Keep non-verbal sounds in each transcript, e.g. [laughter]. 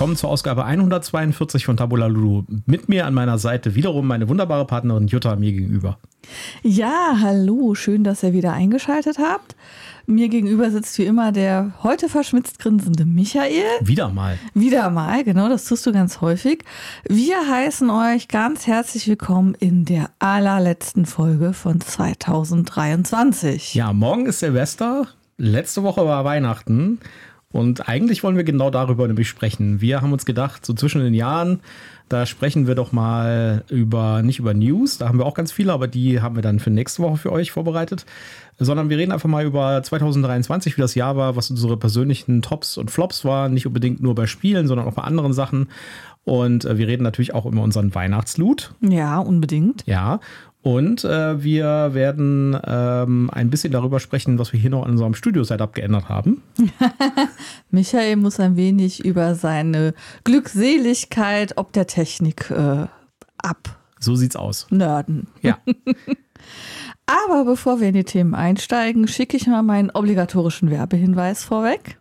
willkommen zur Ausgabe 142 von Tabula Lulu. Mit mir an meiner Seite wiederum meine wunderbare Partnerin Jutta mir gegenüber. Ja, hallo, schön, dass ihr wieder eingeschaltet habt. Mir gegenüber sitzt wie immer der heute verschmitzt grinsende Michael. Wieder mal. Wieder mal, genau, das tust du ganz häufig. Wir heißen euch ganz herzlich willkommen in der allerletzten Folge von 2023. Ja, morgen ist Silvester. Letzte Woche war Weihnachten. Und eigentlich wollen wir genau darüber nämlich sprechen. Wir haben uns gedacht, so zwischen den Jahren, da sprechen wir doch mal über, nicht über News, da haben wir auch ganz viele, aber die haben wir dann für nächste Woche für euch vorbereitet, sondern wir reden einfach mal über 2023, wie das Jahr war, was unsere persönlichen Tops und Flops waren, nicht unbedingt nur bei Spielen, sondern auch bei anderen Sachen. Und äh, wir reden natürlich auch über unseren Weihnachtsloot. Ja, unbedingt. Ja. Und äh, wir werden ähm, ein bisschen darüber sprechen, was wir hier noch in unserem Studio-Setup geändert haben. [laughs] Michael muss ein wenig über seine Glückseligkeit ob der Technik äh, ab. So sieht's aus. Nörden. Ja. [laughs] Aber bevor wir in die Themen einsteigen, schicke ich mal meinen obligatorischen Werbehinweis vorweg.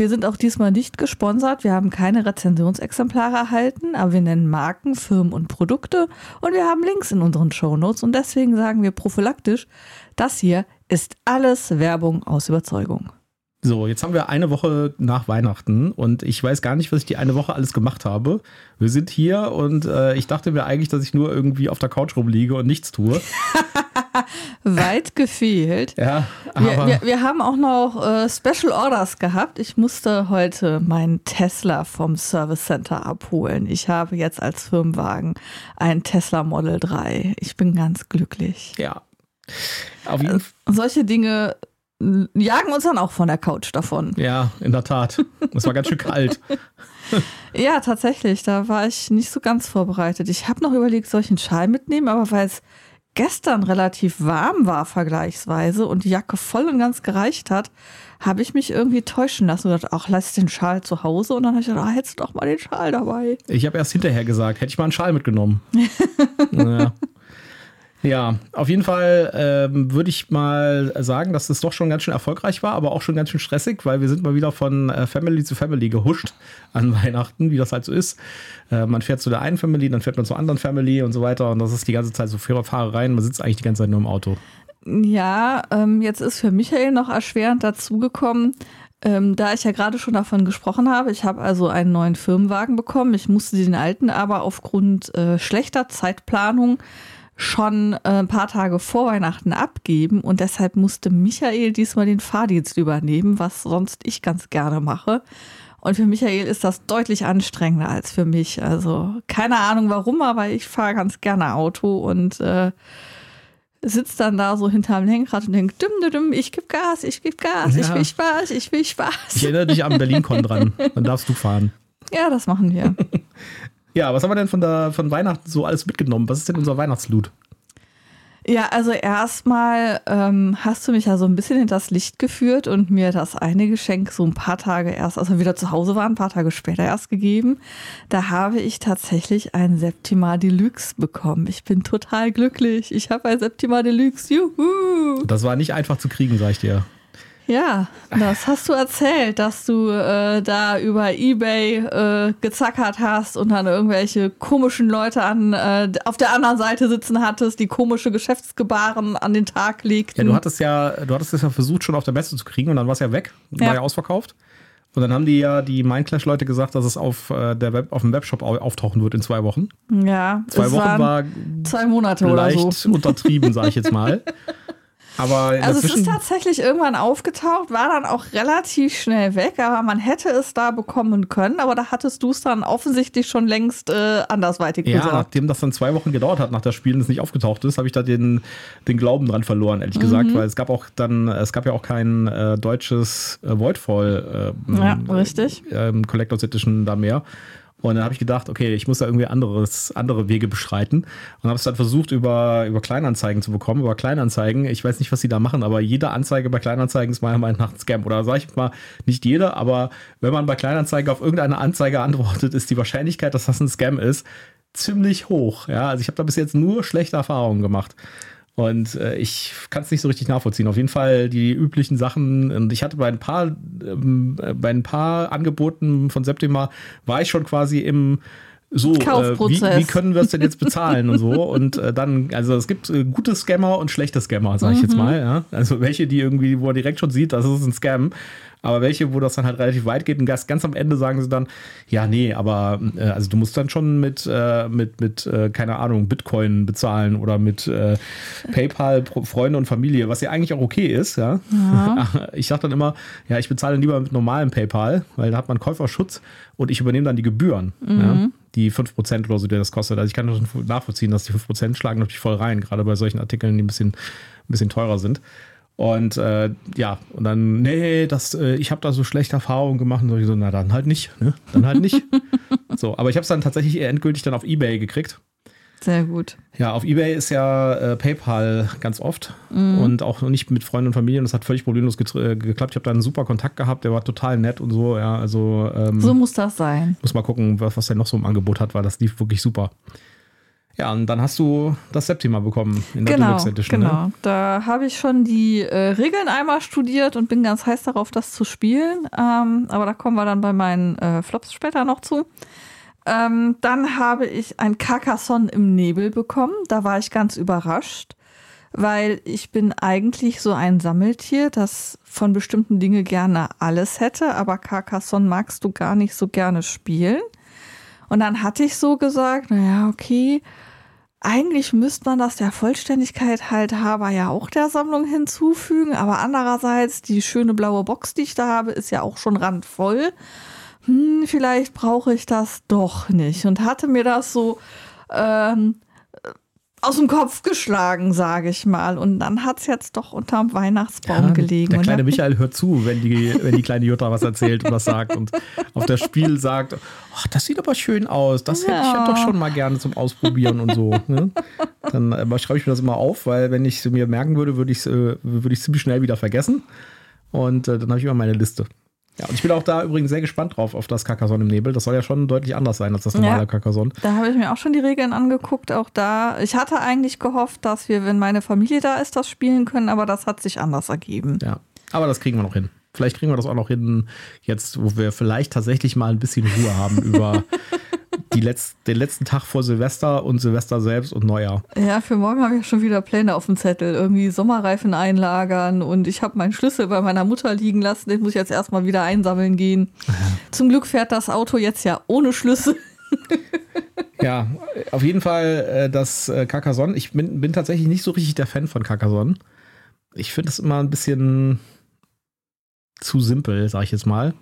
Wir sind auch diesmal nicht gesponsert. Wir haben keine Rezensionsexemplare erhalten, aber wir nennen Marken, Firmen und Produkte und wir haben Links in unseren Shownotes und deswegen sagen wir prophylaktisch, das hier ist alles Werbung aus Überzeugung. So, jetzt haben wir eine Woche nach Weihnachten und ich weiß gar nicht, was ich die eine Woche alles gemacht habe. Wir sind hier und äh, ich dachte mir eigentlich, dass ich nur irgendwie auf der Couch rumliege und nichts tue. [laughs] [laughs] Weit gefehlt. Ja, wir, wir, wir, haben auch noch äh, Special Orders gehabt. Ich musste heute meinen Tesla vom Service Center abholen. Ich habe jetzt als Firmenwagen einen Tesla Model 3. Ich bin ganz glücklich. Ja. Auf jeden Fall. Äh, solche Dinge jagen uns dann auch von der Couch davon. Ja, in der Tat. Es war ganz schön kalt. [laughs] ja, tatsächlich. Da war ich nicht so ganz vorbereitet. Ich habe noch überlegt, soll ich einen Schal mitnehmen, aber weil es gestern relativ warm war vergleichsweise und die Jacke voll und ganz gereicht hat, habe ich mich irgendwie täuschen lassen und gedacht, ach, lass den Schal zu Hause. Und dann habe ich gedacht, ah, hättest du doch mal den Schal dabei. Ich habe erst hinterher gesagt, hätte ich mal einen Schal mitgenommen. [laughs] ja. Ja, auf jeden Fall ähm, würde ich mal sagen, dass es doch schon ganz schön erfolgreich war, aber auch schon ganz schön stressig, weil wir sind mal wieder von äh, Family zu Family gehuscht [laughs] an Weihnachten, wie das halt so ist. Äh, man fährt zu der einen Family, dann fährt man zur anderen Family und so weiter und das ist die ganze Zeit so Fahrereien. Man sitzt eigentlich die ganze Zeit nur im Auto. Ja, ähm, jetzt ist für Michael noch erschwerend dazugekommen, ähm, da ich ja gerade schon davon gesprochen habe, ich habe also einen neuen Firmenwagen bekommen. Ich musste den alten aber aufgrund äh, schlechter Zeitplanung schon äh, ein paar Tage vor Weihnachten abgeben und deshalb musste Michael diesmal den Fahrdienst übernehmen, was sonst ich ganz gerne mache. Und für Michael ist das deutlich anstrengender als für mich. Also keine Ahnung warum, aber ich fahre ganz gerne Auto und äh, sitzt dann da so hinterm Lenkrad und denkt, düm, düm, düm, ich gebe Gas, ich gebe Gas, ja. ich will Spaß, ich will Spaß. Ich erinnere dich am Berlin-Con dran, [laughs] dann darfst du fahren. Ja, das machen wir. [laughs] Ja, was haben wir denn von, der, von Weihnachten so alles mitgenommen? Was ist denn unser Weihnachtsloot? Ja, also erstmal ähm, hast du mich ja so ein bisschen in das Licht geführt und mir das eine Geschenk so ein paar Tage erst, also wieder zu Hause war, ein paar Tage später erst gegeben. Da habe ich tatsächlich ein Septima Deluxe bekommen. Ich bin total glücklich. Ich habe ein Septima Deluxe. Juhu! Das war nicht einfach zu kriegen, sag ich dir. Ja, das hast du erzählt, dass du äh, da über Ebay äh, gezackert hast und dann irgendwelche komischen Leute an äh, auf der anderen Seite sitzen hattest, die komische Geschäftsgebaren an den Tag legten. Ja, du hattest ja, du hattest es ja versucht, schon auf der Messe zu kriegen und dann war es ja weg, war ja. ja ausverkauft. Und dann haben die ja die Mindclash-Leute gesagt, dass es auf, äh, der Web, auf dem Webshop auftauchen wird in zwei Wochen. Ja, zwei Wochen war zwei Monate leicht oder so. untertrieben, sage ich jetzt mal. [laughs] Aber also es ist tatsächlich irgendwann aufgetaucht, war dann auch relativ schnell weg, aber man hätte es da bekommen können, aber da hattest du es dann offensichtlich schon längst äh, andersweitig ja, gesagt. Nachdem das dann zwei Wochen gedauert hat nach das Spiel und es nicht aufgetaucht ist, habe ich da den, den Glauben dran verloren, ehrlich mhm. gesagt, weil es gab auch dann, es gab ja auch kein äh, deutsches äh, Voidfall äh, ja, richtig. Ähm, Collectors Edition da mehr. Und dann habe ich gedacht, okay, ich muss da irgendwie anderes, andere Wege beschreiten. Und habe es dann versucht, über, über Kleinanzeigen zu bekommen, über Kleinanzeigen. Ich weiß nicht, was sie da machen, aber jede Anzeige bei Kleinanzeigen ist meiner Meinung nach ein Scam. Oder sage ich mal, nicht jede, aber wenn man bei Kleinanzeigen auf irgendeine Anzeige antwortet, ist die Wahrscheinlichkeit, dass das ein Scam ist, ziemlich hoch. Ja, also ich habe da bis jetzt nur schlechte Erfahrungen gemacht. Und äh, ich kann es nicht so richtig nachvollziehen. Auf jeden Fall die üblichen Sachen. Und ich hatte bei ein paar, ähm, bei ein paar Angeboten von Septima war ich schon quasi im so, äh, wie, wie, können wir es denn jetzt bezahlen und so. Und äh, dann, also es gibt äh, gute Scammer und schlechte Scammer, sage ich mhm. jetzt mal. Ja? Also welche, die irgendwie, wo man direkt schon sieht, das ist ein Scam aber welche, wo das dann halt relativ weit geht und ganz, ganz am Ende sagen sie dann, ja, nee, aber äh, also du musst dann schon mit, äh, mit, mit äh, keine Ahnung, Bitcoin bezahlen oder mit äh, PayPal, Freunde und Familie, was ja eigentlich auch okay ist, ja. ja. [laughs] Ich sage dann immer, ja, ich bezahle lieber mit normalem PayPal, weil da hat man Käuferschutz und ich übernehme dann die Gebühren. Mhm. Ja die 5% oder so, die das kostet. Also ich kann nachvollziehen, dass die 5% schlagen natürlich voll rein, gerade bei solchen Artikeln, die ein bisschen, ein bisschen teurer sind. Und äh, ja, und dann, nee, das, äh, ich habe da so schlechte Erfahrungen gemacht. Und so, na dann halt nicht, ne? Dann halt nicht. [laughs] so, aber ich habe es dann tatsächlich endgültig dann auf Ebay gekriegt. Sehr gut. Ja, auf Ebay ist ja äh, PayPal ganz oft mm. und auch nicht mit Freunden und Familien. Das hat völlig problemlos äh, geklappt. Ich habe da einen super Kontakt gehabt, der war total nett und so. Ja, also ähm, so muss das sein. Muss mal gucken, was, was er noch so im Angebot hat, weil das lief wirklich super. Ja, und dann hast du das Septima bekommen in der genau, Deluxe Edition. Ne? Genau, ne? da habe ich schon die äh, Regeln einmal studiert und bin ganz heiß darauf, das zu spielen. Ähm, aber da kommen wir dann bei meinen äh, Flops später noch zu. Ähm, dann habe ich ein Carcassonne im Nebel bekommen. Da war ich ganz überrascht, weil ich bin eigentlich so ein Sammeltier, das von bestimmten Dingen gerne alles hätte, aber Carcassonne magst du gar nicht so gerne spielen. Und dann hatte ich so gesagt, naja, okay, eigentlich müsste man das der Vollständigkeit halt halber ja auch der Sammlung hinzufügen, aber andererseits die schöne blaue Box, die ich da habe, ist ja auch schon randvoll. Hm, vielleicht brauche ich das doch nicht und hatte mir das so ähm, aus dem Kopf geschlagen, sage ich mal. Und dann hat es jetzt doch unterm Weihnachtsbaum ja, gelegen. Der kleine Michael hört zu, wenn die, wenn die kleine Jutta was erzählt und was sagt und auf das Spiel sagt, ach, das sieht aber schön aus, das ja. hätte ich ja doch schon mal gerne zum Ausprobieren und so. Ne? Dann äh, schreibe ich mir das immer auf, weil wenn ich es mir merken würde, würde ich es äh, würd ziemlich schnell wieder vergessen. Und äh, dann habe ich immer meine Liste. Ja, und ich bin auch da übrigens sehr gespannt drauf auf das Carcassonne im Nebel. Das soll ja schon deutlich anders sein als das normale ja, Carcassonne. Da habe ich mir auch schon die Regeln angeguckt. Auch da, ich hatte eigentlich gehofft, dass wir, wenn meine Familie da ist, das spielen können, aber das hat sich anders ergeben. Ja, aber das kriegen wir noch hin. Vielleicht kriegen wir das auch noch hin, jetzt, wo wir vielleicht tatsächlich mal ein bisschen Ruhe haben über [laughs] die Letz-, den letzten Tag vor Silvester und Silvester selbst und Neujahr. Ja, für morgen habe ich schon wieder Pläne auf dem Zettel. Irgendwie Sommerreifen einlagern und ich habe meinen Schlüssel bei meiner Mutter liegen lassen. Den muss ich jetzt erstmal wieder einsammeln gehen. Ja. Zum Glück fährt das Auto jetzt ja ohne Schlüssel. [laughs] ja, auf jeden Fall äh, das äh, Carcassonne. Ich bin, bin tatsächlich nicht so richtig der Fan von Carcassonne. Ich finde es immer ein bisschen zu simpel, sag ich jetzt mal.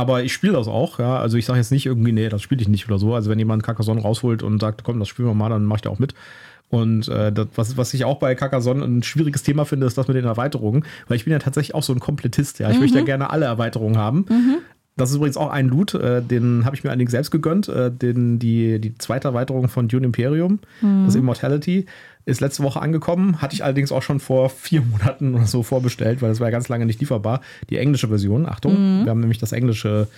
Aber ich spiele das auch, ja. Also ich sage jetzt nicht irgendwie, nee, das spiele ich nicht oder so. Also wenn jemand Carcassonne rausholt und sagt, komm, das spielen wir mal, dann mache ich da auch mit. Und äh, das, was, was ich auch bei Carcassonne ein schwieriges Thema finde, ist das mit den Erweiterungen. Weil ich bin ja tatsächlich auch so ein Komplettist, ja. Ich mhm. möchte ja gerne alle Erweiterungen haben. Mhm. Das ist übrigens auch ein Loot, äh, den habe ich mir allerdings selbst gegönnt. Äh, den, die, die zweite Erweiterung von Dune Imperium, mhm. das Immortality. Ist letzte Woche angekommen, hatte ich allerdings auch schon vor vier Monaten oder so vorbestellt, weil das war ja ganz lange nicht lieferbar. Die englische Version, Achtung, mhm. wir haben nämlich das englische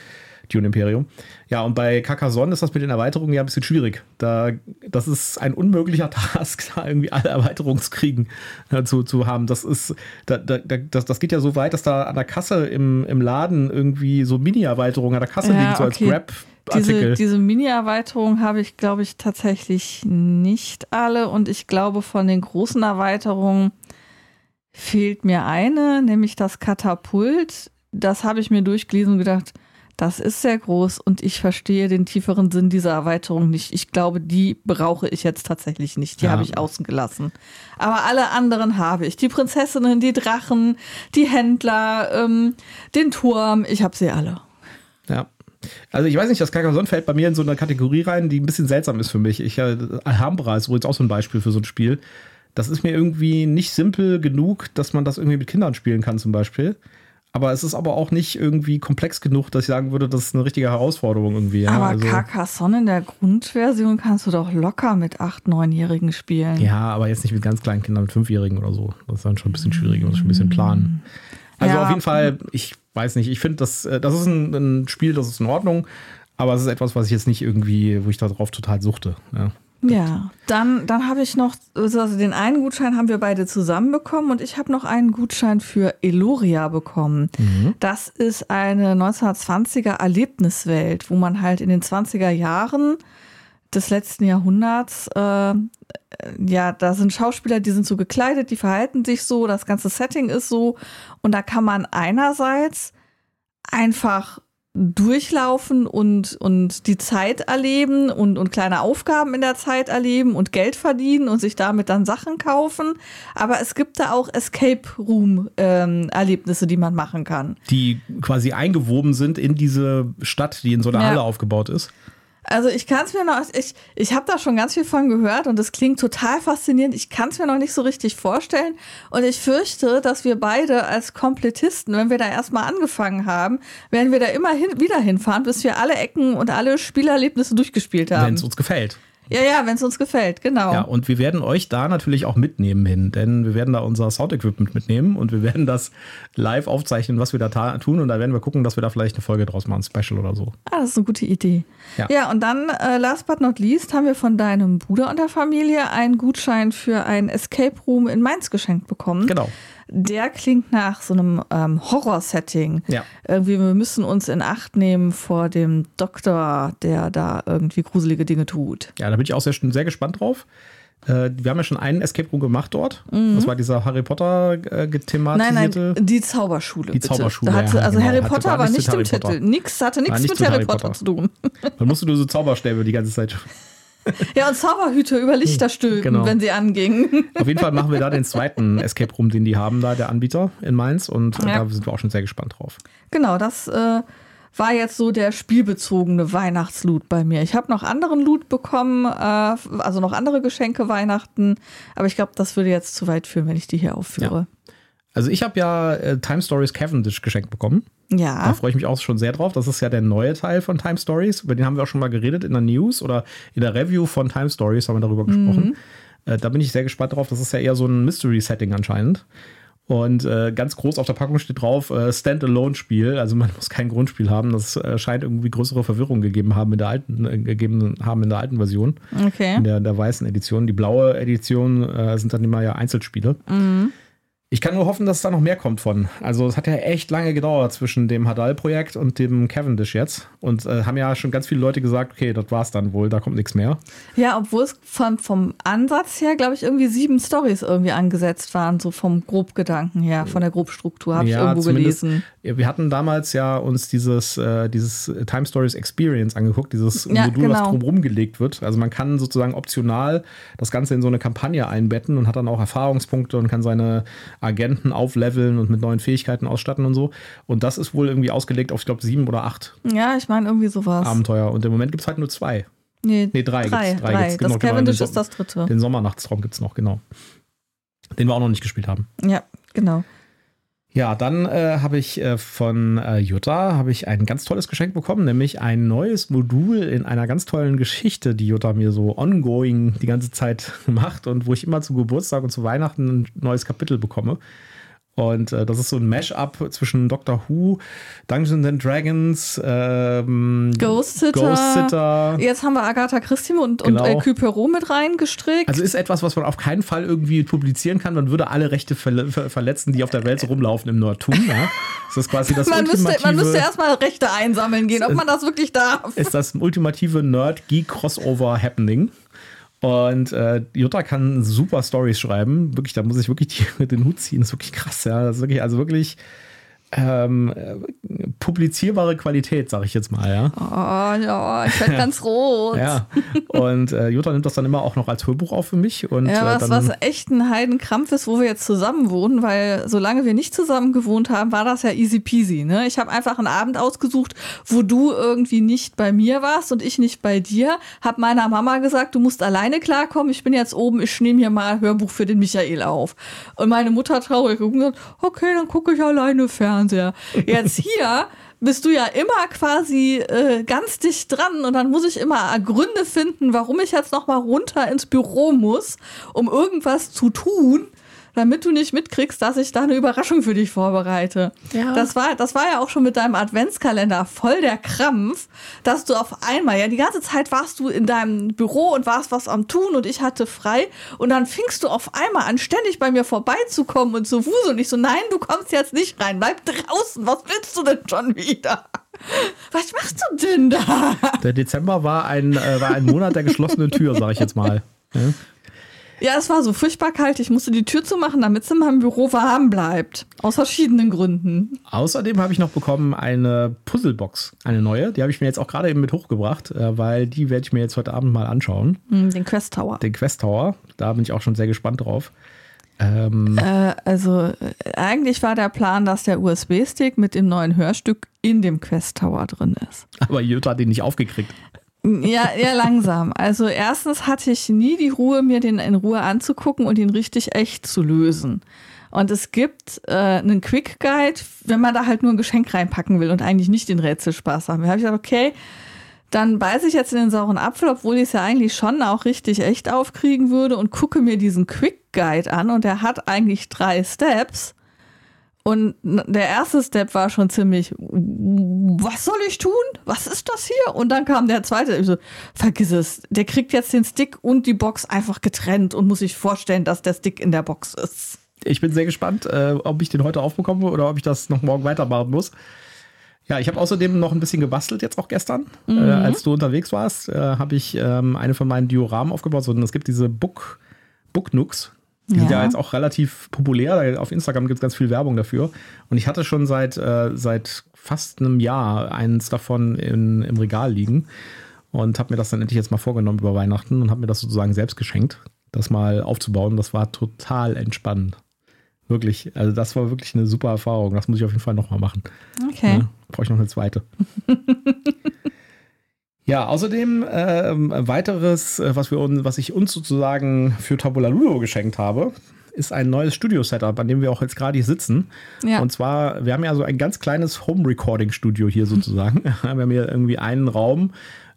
Dune Imperium. Ja, und bei Carcassonne ist das mit den Erweiterungen ja ein bisschen schwierig. Da, das ist ein unmöglicher [laughs] Task, da irgendwie alle Erweiterungen zu kriegen, äh, zu, zu haben. Das ist, da, da, das, das geht ja so weit, dass da an der Kasse im, im Laden irgendwie so Mini-Erweiterungen an der Kasse ja, liegen, so okay. als Grab diese, diese Mini-Erweiterung habe ich, glaube ich, tatsächlich nicht alle. Und ich glaube, von den großen Erweiterungen fehlt mir eine, nämlich das Katapult. Das habe ich mir durchgelesen und gedacht, das ist sehr groß und ich verstehe den tieferen Sinn dieser Erweiterung nicht. Ich glaube, die brauche ich jetzt tatsächlich nicht. Die ja. habe ich außen gelassen. Aber alle anderen habe ich. Die Prinzessinnen, die Drachen, die Händler, ähm, den Turm. Ich habe sie alle. Also ich weiß nicht, das Carcassonne fällt bei mir in so eine Kategorie rein, die ein bisschen seltsam ist für mich. Ich, äh, Alhambra ist übrigens auch so ein Beispiel für so ein Spiel. Das ist mir irgendwie nicht simpel genug, dass man das irgendwie mit Kindern spielen kann zum Beispiel. Aber es ist aber auch nicht irgendwie komplex genug, dass ich sagen würde, das ist eine richtige Herausforderung irgendwie. Ja? Aber also, Carcassonne in der Grundversion kannst du doch locker mit 8-, 9-Jährigen spielen. Ja, aber jetzt nicht mit ganz kleinen Kindern, mit 5-Jährigen oder so. Das ist dann schon ein bisschen schwierig, man muss schon ein bisschen planen. Also ja, auf jeden Fall, ich weiß nicht, ich finde, das, äh, das ist ein, ein, Spiel, das ist in Ordnung, aber es ist etwas, was ich jetzt nicht irgendwie, wo ich darauf total suchte. Ja. Ja, dann, dann habe ich noch, also den einen Gutschein haben wir beide zusammen bekommen und ich habe noch einen Gutschein für Eloria bekommen. Mhm. Das ist eine 1920er Erlebniswelt, wo man halt in den 20er Jahren des letzten Jahrhunderts, äh, ja, da sind Schauspieler, die sind so gekleidet, die verhalten sich so, das ganze Setting ist so und da kann man einerseits einfach durchlaufen und, und die Zeit erleben und, und kleine Aufgaben in der Zeit erleben und Geld verdienen und sich damit dann Sachen kaufen. Aber es gibt da auch Escape Room ähm, Erlebnisse, die man machen kann. Die quasi eingewoben sind in diese Stadt, die in so einer ja. Halle aufgebaut ist. Also ich kann es mir noch, ich, ich habe da schon ganz viel von gehört und es klingt total faszinierend. Ich kann es mir noch nicht so richtig vorstellen. Und ich fürchte, dass wir beide als Komplettisten, wenn wir da erstmal angefangen haben, werden wir da immer hin, wieder hinfahren, bis wir alle Ecken und alle Spielerlebnisse durchgespielt haben. Wenn es uns gefällt. Ja, ja, wenn es uns gefällt, genau. Ja, und wir werden euch da natürlich auch mitnehmen hin, denn wir werden da unser Sound-Equipment mitnehmen und wir werden das live aufzeichnen, was wir da tun und da werden wir gucken, dass wir da vielleicht eine Folge draus machen, Special oder so. Ah, das ist eine gute Idee. Ja, ja und dann, äh, last but not least, haben wir von deinem Bruder und der Familie einen Gutschein für ein Escape Room in Mainz geschenkt bekommen. Genau der klingt nach so einem ähm, Horror-Setting. Ja. Irgendwie, wir müssen uns in Acht nehmen vor dem Doktor, der da irgendwie gruselige Dinge tut. Ja, da bin ich auch sehr, sehr gespannt drauf. Äh, wir haben ja schon einen Escape Room gemacht dort. Mhm. Das war dieser Harry Potter äh, gethematisierte. Nein, nein, die Zauberschule. Die bitte. Zauberschule. Hatte, also ja, genau. Harry Potter war nicht im Titel. Nix hatte nichts mit Harry, Harry Potter, Potter, zu tun. Dann musst du so Zauberstäbe die ganze Zeit [laughs] Ja, und Zauberhüte über Lichter stülpen, genau. wenn sie angingen. [laughs] Auf jeden Fall machen wir da den zweiten Escape Room, den die haben, da der Anbieter in Mainz. Und äh, ja. da sind wir auch schon sehr gespannt drauf. Genau, das äh, war jetzt so der spielbezogene Weihnachtsloot bei mir. Ich habe noch anderen Loot bekommen, äh, also noch andere Geschenke Weihnachten. Aber ich glaube, das würde jetzt zu weit führen, wenn ich die hier aufführe. Ja. Also ich habe ja äh, Time Stories Cavendish geschenkt bekommen. Ja. Da freue ich mich auch schon sehr drauf. Das ist ja der neue Teil von Time Stories. Über den haben wir auch schon mal geredet in der News oder in der Review von Time Stories haben wir darüber gesprochen. Mhm. Äh, da bin ich sehr gespannt drauf. Das ist ja eher so ein Mystery-Setting anscheinend. Und äh, ganz groß auf der Packung steht drauf, äh, Standalone-Spiel. Also man [laughs] muss kein Grundspiel haben. Das äh, scheint irgendwie größere Verwirrung gegeben haben in der alten, äh, gegeben haben in der alten Version. Okay. In der, der weißen Edition. Die blaue Edition äh, sind dann immer ja Einzelspiele. Mhm. Ich kann nur hoffen, dass da noch mehr kommt von. Also es hat ja echt lange gedauert zwischen dem Hadal-Projekt und dem Cavendish jetzt. Und äh, haben ja schon ganz viele Leute gesagt, okay, das war's dann wohl, da kommt nichts mehr. Ja, obwohl es vom, vom Ansatz her, glaube ich, irgendwie sieben Stories irgendwie angesetzt waren, so vom Grobgedanken her, von der Grobstruktur, habe ja, ich irgendwo gelesen. Wir hatten damals ja uns dieses, äh, dieses Time Stories Experience angeguckt, dieses ja, Modul, genau. was drumherum gelegt wird. Also man kann sozusagen optional das Ganze in so eine Kampagne einbetten und hat dann auch Erfahrungspunkte und kann seine Agenten aufleveln und mit neuen Fähigkeiten ausstatten und so. Und das ist wohl irgendwie ausgelegt auf, ich glaube, sieben oder acht. Ja, ich meine irgendwie sowas. Abenteuer. Und im Moment gibt es halt nur zwei. Nee, nee drei. Drei, gibt's, drei. drei. Gibt's, das genau, Cavendish genau, ist das dritte. Den Sommernachtstraum gibt es noch, genau. Den wir auch noch nicht gespielt haben. Ja, genau. Ja, dann äh, habe ich äh, von äh, Jutta habe ich ein ganz tolles Geschenk bekommen, nämlich ein neues Modul in einer ganz tollen Geschichte, die Jutta mir so ongoing die ganze Zeit [laughs] macht und wo ich immer zu Geburtstag und zu Weihnachten ein neues Kapitel bekomme. Und äh, das ist so ein Mash-up zwischen Doctor Who, Dungeons and Dragons, ähm, Ghost Sitter. Ghost Sitter. Jetzt haben wir Agatha Christie und, Genau. und äh, Kypero mit reingestrickt. Also ist etwas, was man auf keinen Fall irgendwie publizieren kann. Man würde alle Rechte verle ver verletzen, die auf der Welt so rumlaufen im Nordtum. Ja? Das ist quasi das [laughs] man, müsste, man müsste erstmal Rechte einsammeln gehen, ob man das wirklich darf. ist das ultimative Nerd-Geek-Crossover-Happening. Und äh, Jutta kann super Stories schreiben. Wirklich, da muss ich wirklich die, [laughs] den Hut ziehen. Das ist wirklich krass, ja. Das ist wirklich, also wirklich ähm, äh, publizierbare Qualität, sag ich jetzt mal, ja. Oh, ja, ich werde [laughs] ganz rot. Ja. Und äh, Jutta nimmt das dann immer auch noch als Hörbuch auf für mich. Und, Ja, äh, was, dann, was echt ein Heidenkrampf ist, wo wir jetzt zusammen wohnen, weil solange wir nicht zusammen gewohnt haben, war das ja easy peasy. Ne? Ich habe einfach einen Abend ausgesucht, wo du irgendwie nicht bei mir warst und ich nicht bei dir. Hab meiner Mama gesagt, du musst alleine klarkommen. Ich bin jetzt oben, ich nehme hier mal Hörbuch für den Michael auf. Und meine Mutter traurig und gesagt, okay, dann gucke ich alleine Fernseher. Jetzt hier bist du ja immer quasi äh, ganz dicht dran und dann muss ich immer Gründe finden, warum ich jetzt noch mal runter ins Büro muss, um irgendwas zu tun. Damit du nicht mitkriegst, dass ich da eine Überraschung für dich vorbereite. Ja. Das war, das war ja auch schon mit deinem Adventskalender voll der Krampf, dass du auf einmal, ja, die ganze Zeit warst du in deinem Büro und warst was am Tun und ich hatte frei und dann fingst du auf einmal an, ständig bei mir vorbeizukommen und zu wuseln. Und ich so, nein, du kommst jetzt nicht rein, bleib draußen, was willst du denn schon wieder? Was machst du denn da? Der Dezember war ein, äh, war ein Monat der geschlossenen Tür, sag ich jetzt mal. Ja? Ja, es war so furchtbar kalt. Ich musste die Tür zumachen, damit es in meinem Büro warm bleibt. Aus verschiedenen Gründen. Außerdem habe ich noch bekommen eine Puzzlebox, eine neue. Die habe ich mir jetzt auch gerade eben mit hochgebracht, äh, weil die werde ich mir jetzt heute Abend mal anschauen. Hm, Den Quest Tower. Den Quest Tower. Da bin ich auch schon sehr gespannt drauf. Ähm, Äh, also äh, eigentlich war der Plan, dass der USB-Stick mit dem neuen Hörstück in dem Quest Tower drin ist. [laughs] aber Jutta hat den nicht aufgekriegt. Ja, eher langsam. Also erstens hatte ich nie die Ruhe, mir den in Ruhe anzugucken und ihn richtig echt zu lösen. Und es gibt äh, einen Quick Guide, wenn man da halt nur ein Geschenk reinpacken will und eigentlich nicht den Rätselspaß haben will. habe ich gesagt, okay, dann beiße ich jetzt in den sauren Apfel, obwohl ich es ja eigentlich schon auch richtig echt aufkriegen würde und gucke mir diesen Quick Guide an und der hat eigentlich drei Steps. Und der erste Step war schon ziemlich, was soll ich tun? Was ist das hier? Und dann kam der zweite, ich so, vergiss es, der kriegt jetzt den Stick und die Box einfach getrennt und muss sich vorstellen, dass der Stick in der Box ist. Ich bin sehr gespannt, äh, ob ich den heute aufbekomme oder ob ich das noch morgen weitermachen muss. Ja, ich habe außerdem noch ein bisschen gebastelt jetzt auch gestern. Äh, als du unterwegs warst, äh, habe ich ähm, eine von meinen Dioramen aufgebaut. So, und es gibt diese Book, Book Nooks. Die sind Ja. ja jetzt auch relativ populär. Auf Instagram gibt es ganz viel Werbung dafür. Und ich hatte schon seit, äh, seit fast einem Jahr eins davon in, im Regal liegen. Und habe mir das dann endlich jetzt mal vorgenommen über Weihnachten und habe mir das sozusagen selbst geschenkt, das mal aufzubauen. Das war total entspannend. Wirklich. Also, das war wirklich eine super Erfahrung. Das muss ich auf jeden Fall nochmal machen. Okay. Ja, brauche ich noch eine zweite. [laughs] ja, außerdem ähm, weiteres, äh, was, wir, was ich uns sozusagen für Tabula Ludo geschenkt habe, ist ein neues Studio-Setup, an dem wir auch jetzt gerade hier sitzen. Ja. Und zwar, wir haben ja so ein ganz kleines Home-Recording-Studio hier sozusagen. [laughs] wir haben hier irgendwie einen Raum,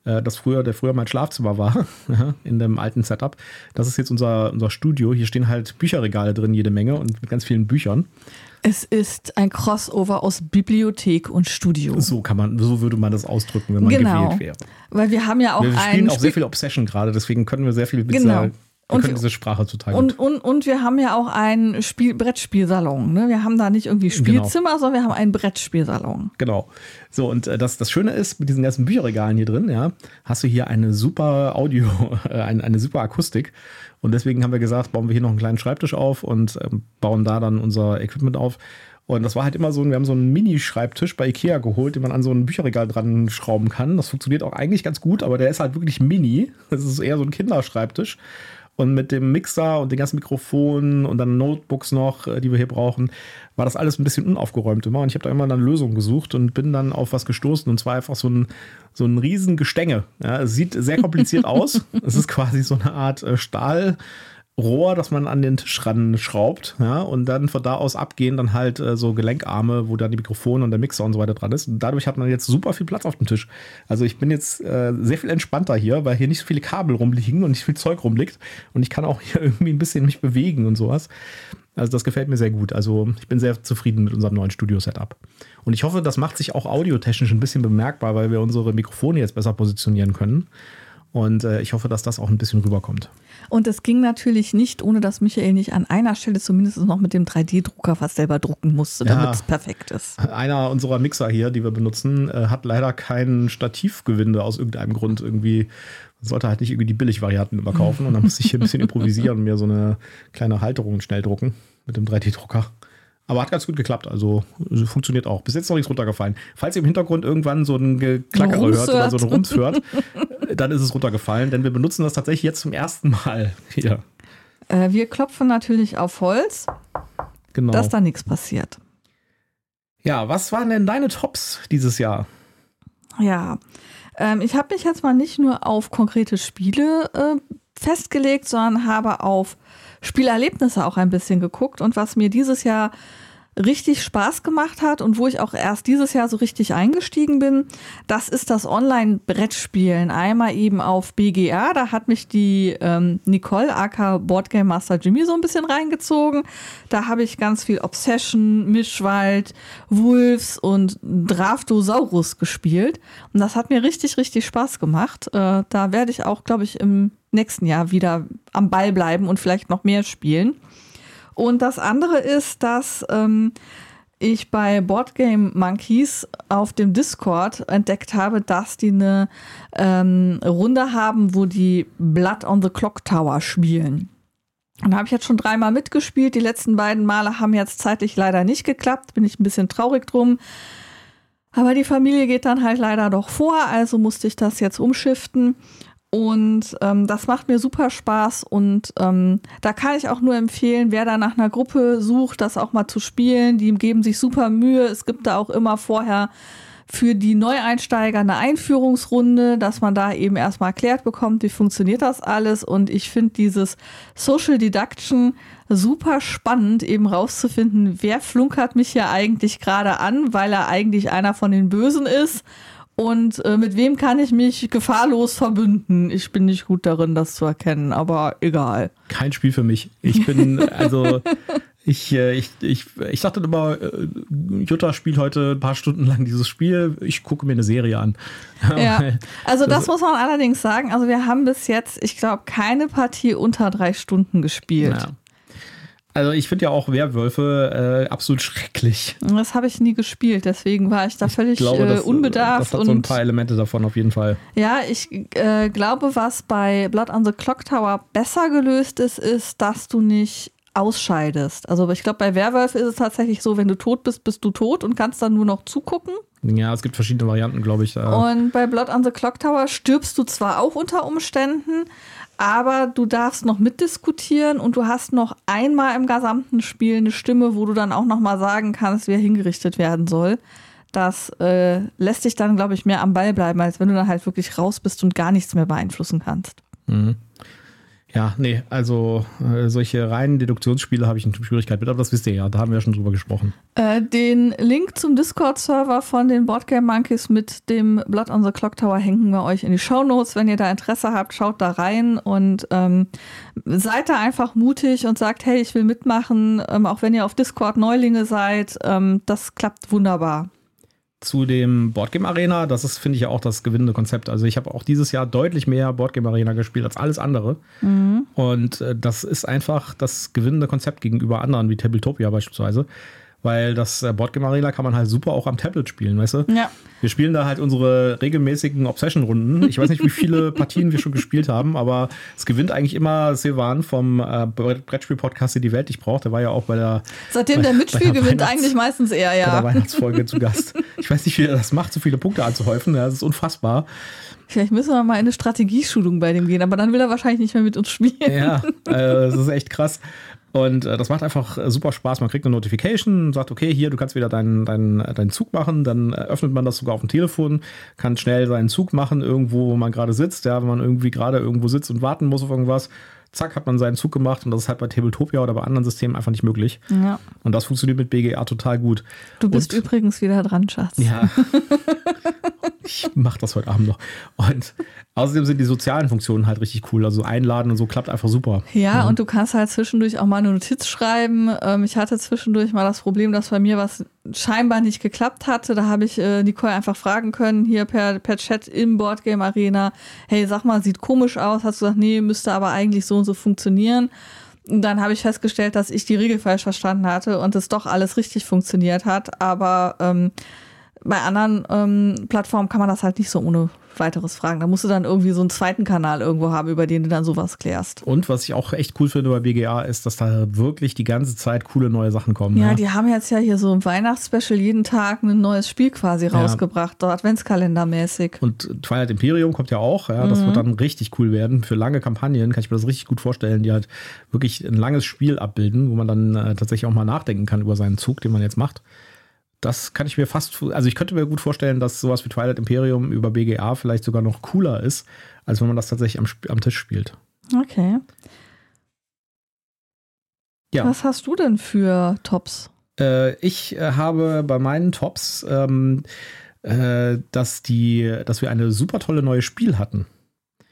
äh, das früher, der früher mein Schlafzimmer war, [laughs] in dem alten Setup. Das ist jetzt unser, unser Studio. Hier stehen halt Bücherregale drin, jede Menge und mit ganz vielen Büchern. Es ist ein Crossover aus Bibliothek und Studio. So kann man, so würde man das ausdrücken, wenn man Genau. gewählt wäre. Weil wir haben ja auch Wir spielen auch sehr viel Obsession gerade, deswegen können wir sehr viel mit Genau. Wir Und diese Sprache total Und, gut. und, und wir haben ja auch einen Spiel Brettspielsalon. Ne? Wir haben da nicht irgendwie Genau. Spielzimmer, sondern wir haben einen Brettspielsalon. Genau. So, und äh, das, das Schöne ist, mit diesen ganzen Bücherregalen hier drin, ja, hast du hier eine super Audio, [laughs] äh, eine, eine super Akustik. Und deswegen haben wir gesagt, bauen wir hier noch einen kleinen Schreibtisch auf und ähm, bauen da dann unser Equipment auf. Und das war halt immer so, ein- wir haben so einen Mini-Schreibtisch bei Ikea geholt, den man an so ein Bücherregal dran schrauben kann. Das funktioniert auch eigentlich ganz gut, aber der ist halt wirklich mini. Das ist eher so ein Kinderschreibtisch. Und mit dem Mixer und den ganzen Mikrofonen und dann Notebooks noch, äh, die wir hier brauchen, war das alles ein bisschen unaufgeräumt immer. Und ich habe da immer eine Lösung gesucht und bin dann auf was gestoßen. Und zwar einfach so ein, so ein riesen Gestänge. Ja, es sieht sehr kompliziert [laughs] aus. Es ist quasi so eine Art äh, Stahl. Rohr, das man an den Tisch ran schraubt, ja, und dann von da aus abgehen dann halt äh, so Gelenkarme, wo dann die Mikrofone und der Mixer und so weiter dran ist. Und dadurch hat man jetzt super viel Platz auf dem Tisch. Also ich bin jetzt äh, sehr viel entspannter hier, weil hier nicht so viele Kabel rumliegen und nicht viel Zeug rumliegt. Und ich kann auch hier [laughs] irgendwie ein bisschen mich bewegen und sowas. Also das gefällt mir sehr gut. Also ich bin sehr zufrieden mit unserem neuen Studio-Setup. Und ich hoffe, das macht sich auch audiotechnisch ein bisschen bemerkbar, weil wir unsere Mikrofone jetzt besser positionieren können. Und äh, ich hoffe, dass das auch ein bisschen rüberkommt. Und es ging natürlich nicht, ohne dass Michael nicht an einer Stelle zumindest noch mit dem 3D-Drucker was selber drucken musste, Ja. damit es perfekt ist. Einer unserer Mixer hier, die wir benutzen, äh, hat leider kein Stativgewinde aus irgendeinem Grund irgendwie. Man sollte halt nicht irgendwie die Billigvarianten immer kaufen. Und dann musste ich hier ein bisschen [laughs] improvisieren und mir so eine kleine Halterung schnell drucken mit dem 3D-Drucker. Aber hat ganz gut geklappt, also äh, funktioniert auch. Bis jetzt noch nichts runtergefallen. Falls ihr im Hintergrund irgendwann so ein Geklackere hört oder so ein. Rums hört, dann ist es runtergefallen, denn wir benutzen das tatsächlich jetzt zum ersten Mal hier. Äh, wir klopfen natürlich auf Holz, Genau. dass da nichts passiert. Ja, was waren denn deine Tops dieses Jahr? Ja, ähm, ich habe mich jetzt mal nicht nur auf konkrete Spiele äh, festgelegt, sondern habe auf Spielerlebnisse auch ein bisschen geguckt. Und was mir dieses Jahr richtig Spaß gemacht hat und wo ich auch erst dieses Jahr so richtig eingestiegen bin, das ist das Online-Brettspielen. Einmal eben auf BGA, da hat mich die ähm, Nicole, aka Boardgame Master Jimmy, so ein bisschen reingezogen. Da habe ich ganz viel Obsession, Mischwald, Wolves und Draftosaurus gespielt. Und das hat mir richtig, richtig Spaß gemacht. Äh, da werde ich auch, glaube ich, im nächsten Jahr wieder am Ball bleiben und vielleicht noch mehr spielen. Und das andere ist, dass ähm, ich bei Boardgame Monkeys auf dem Discord entdeckt habe, dass die eine ähm, Runde haben, wo die Blood on the Clock Tower spielen. Und da habe ich jetzt schon dreimal mitgespielt. Die letzten beiden Male haben jetzt zeitlich leider nicht geklappt. Bin ich ein bisschen traurig drum. Aber die Familie geht dann halt leider doch vor, also musste ich das jetzt umschiften. Und ähm, das macht mir super Spaß und ähm, da kann ich auch nur empfehlen, wer da nach einer Gruppe sucht, das auch mal zu spielen. Die geben sich super Mühe. Es gibt da auch immer vorher für die Neueinsteiger eine Einführungsrunde, dass man da eben erstmal erklärt bekommt, wie funktioniert das alles. Und ich finde dieses Social Deduction super spannend, eben rauszufinden, wer flunkert mich hier eigentlich gerade an, weil er eigentlich einer von den Bösen ist und äh, mit wem kann ich mich gefahrlos verbünden? Ich bin nicht gut darin, das zu erkennen, aber egal. Kein Spiel für mich. Ich bin, [laughs] also, ich, äh, ich, ich, ich dachte immer, äh, Jutta spielt heute ein paar Stunden lang dieses Spiel. Ich gucke mir eine Serie an. Ja, [laughs] also das muss man allerdings sagen. Also wir haben bis jetzt, ich glaube, keine Partie unter drei Stunden gespielt. Ja. Also ich finde ja auch Werwölfe äh, absolut schrecklich. Das habe ich nie gespielt, deswegen war ich da völlig ich glaube, das, äh, unbedarft. Das hat so ein paar Elemente davon auf jeden Fall. Ja, ich äh, glaube, was bei Blood on the Clock Tower besser gelöst ist, ist, dass du nicht ausscheidest. Also ich glaube, bei Werwölfe ist es tatsächlich so, wenn du tot bist, bist du tot und kannst dann nur noch zugucken. Ja, es gibt verschiedene Varianten, glaube ich. Und bei Blood on the Clock Tower stirbst du zwar auch unter Umständen, aber du darfst noch mitdiskutieren und du hast noch einmal im gesamten Spiel eine Stimme, wo du dann auch noch mal sagen kannst, wer hingerichtet werden soll. Das äh, lässt dich dann, glaube ich, mehr am Ball bleiben, als wenn du dann halt wirklich raus bist und gar nichts mehr beeinflussen kannst. Mhm. Ja, nee, also äh, solche reinen Deduktionsspiele habe ich eine Schwierigkeit mit, aber das wisst ihr ja, da haben wir ja schon drüber gesprochen. Äh, den Link zum Discord-Server von den Boardgame Monkeys mit dem Blood on the Clock Tower hängen wir euch in die Show Notes. Wenn ihr da Interesse habt, schaut da rein und ähm, seid da einfach mutig und sagt, hey, ich will mitmachen, ähm, auch wenn ihr auf Discord Neulinge seid. Ähm, das klappt wunderbar zu dem Boardgame Arena. Das ist, finde ich, ja auch das gewinnende Konzept. Also ich habe auch dieses Jahr deutlich mehr Boardgame Arena gespielt als alles andere. Mhm. Und äh, das ist einfach das gewinnende Konzept gegenüber anderen, wie Tabletopia beispielsweise weil das äh, Boardgame Arena kann man halt super auch am Tablet spielen, weißt du? Ja. Wir spielen da halt unsere regelmäßigen Obsession-Runden. Ich weiß nicht, wie viele [laughs] Partien wir schon gespielt haben, aber es gewinnt eigentlich immer Silvan vom äh, Brettspiel-Podcast Die Welt ich brauche. Der war ja auch bei der. Seitdem der Mitspiel gewinnt eigentlich meistens eher, ja. Bei der Weihnachtsfolge zu Gast. Ich weiß nicht, wie er das macht, so viele Punkte anzuhäufen. Ja, das ist unfassbar. Vielleicht müssen wir mal in eine Strategieschulung bei dem gehen, aber dann will er wahrscheinlich nicht mehr mit uns spielen. Ja, äh, das ist echt krass. Und äh, das macht einfach äh, super Spaß. Man kriegt eine Notification, sagt, okay, hier, du kannst wieder deinen, deinen, deinen Zug machen. Dann äh, öffnet man das sogar auf dem Telefon, kann schnell seinen Zug machen, irgendwo, wo man gerade sitzt. Ja, wenn man irgendwie gerade irgendwo sitzt und warten muss auf irgendwas. Zack, hat man seinen Zug gemacht und das ist halt bei Tabletopia oder bei anderen Systemen einfach nicht möglich. Ja. Und das funktioniert mit BGA total gut. Du bist und, übrigens wieder dran, Schatz. Ja. [laughs] ich mache das heute Abend noch. Und außerdem sind die sozialen Funktionen halt richtig cool. Also einladen und so klappt einfach super. Ja, ja. und du kannst halt zwischendurch auch mal eine Notiz schreiben. Ähm, ich hatte zwischendurch mal das Problem, dass bei mir was scheinbar nicht geklappt hatte. Da habe ich äh, Nicole einfach fragen können, hier per, per Chat im Boardgame Arena, hey, sag mal, sieht komisch aus. Hast du gesagt, nee, müsste aber eigentlich so und so funktionieren. Und dann habe ich festgestellt, dass ich die Regel falsch verstanden hatte und es doch alles richtig funktioniert hat. Aber ähm, bei anderen ähm, Plattformen kann man das halt nicht so ohne weiteres fragen. Da musst du dann irgendwie so einen zweiten Kanal irgendwo haben, über den du dann sowas klärst. Und was ich auch echt cool finde bei BGA ist, dass da wirklich die ganze Zeit coole neue Sachen kommen. Ja, ja. die haben jetzt ja hier so ein Weihnachtsspecial jeden Tag ein neues Spiel quasi ja. rausgebracht, so Adventskalendermäßig. Und Twilight Imperium kommt ja auch, ja, das mhm. wird dann richtig cool werden. Für lange Kampagnen kann ich mir das richtig gut vorstellen, die halt wirklich ein langes Spiel abbilden, wo man dann äh, tatsächlich auch mal nachdenken kann über seinen Zug, den man jetzt macht das kann ich mir fast, also ich könnte mir gut vorstellen, dass sowas wie Twilight Imperium über BGA vielleicht sogar noch cooler ist, als wenn man das tatsächlich am, am Tisch spielt. Okay. Ja. Was hast du denn für Tops? Äh, ich äh, habe bei meinen Tops, ähm, äh, dass, die, dass wir eine super tolle neue Spiel hatten.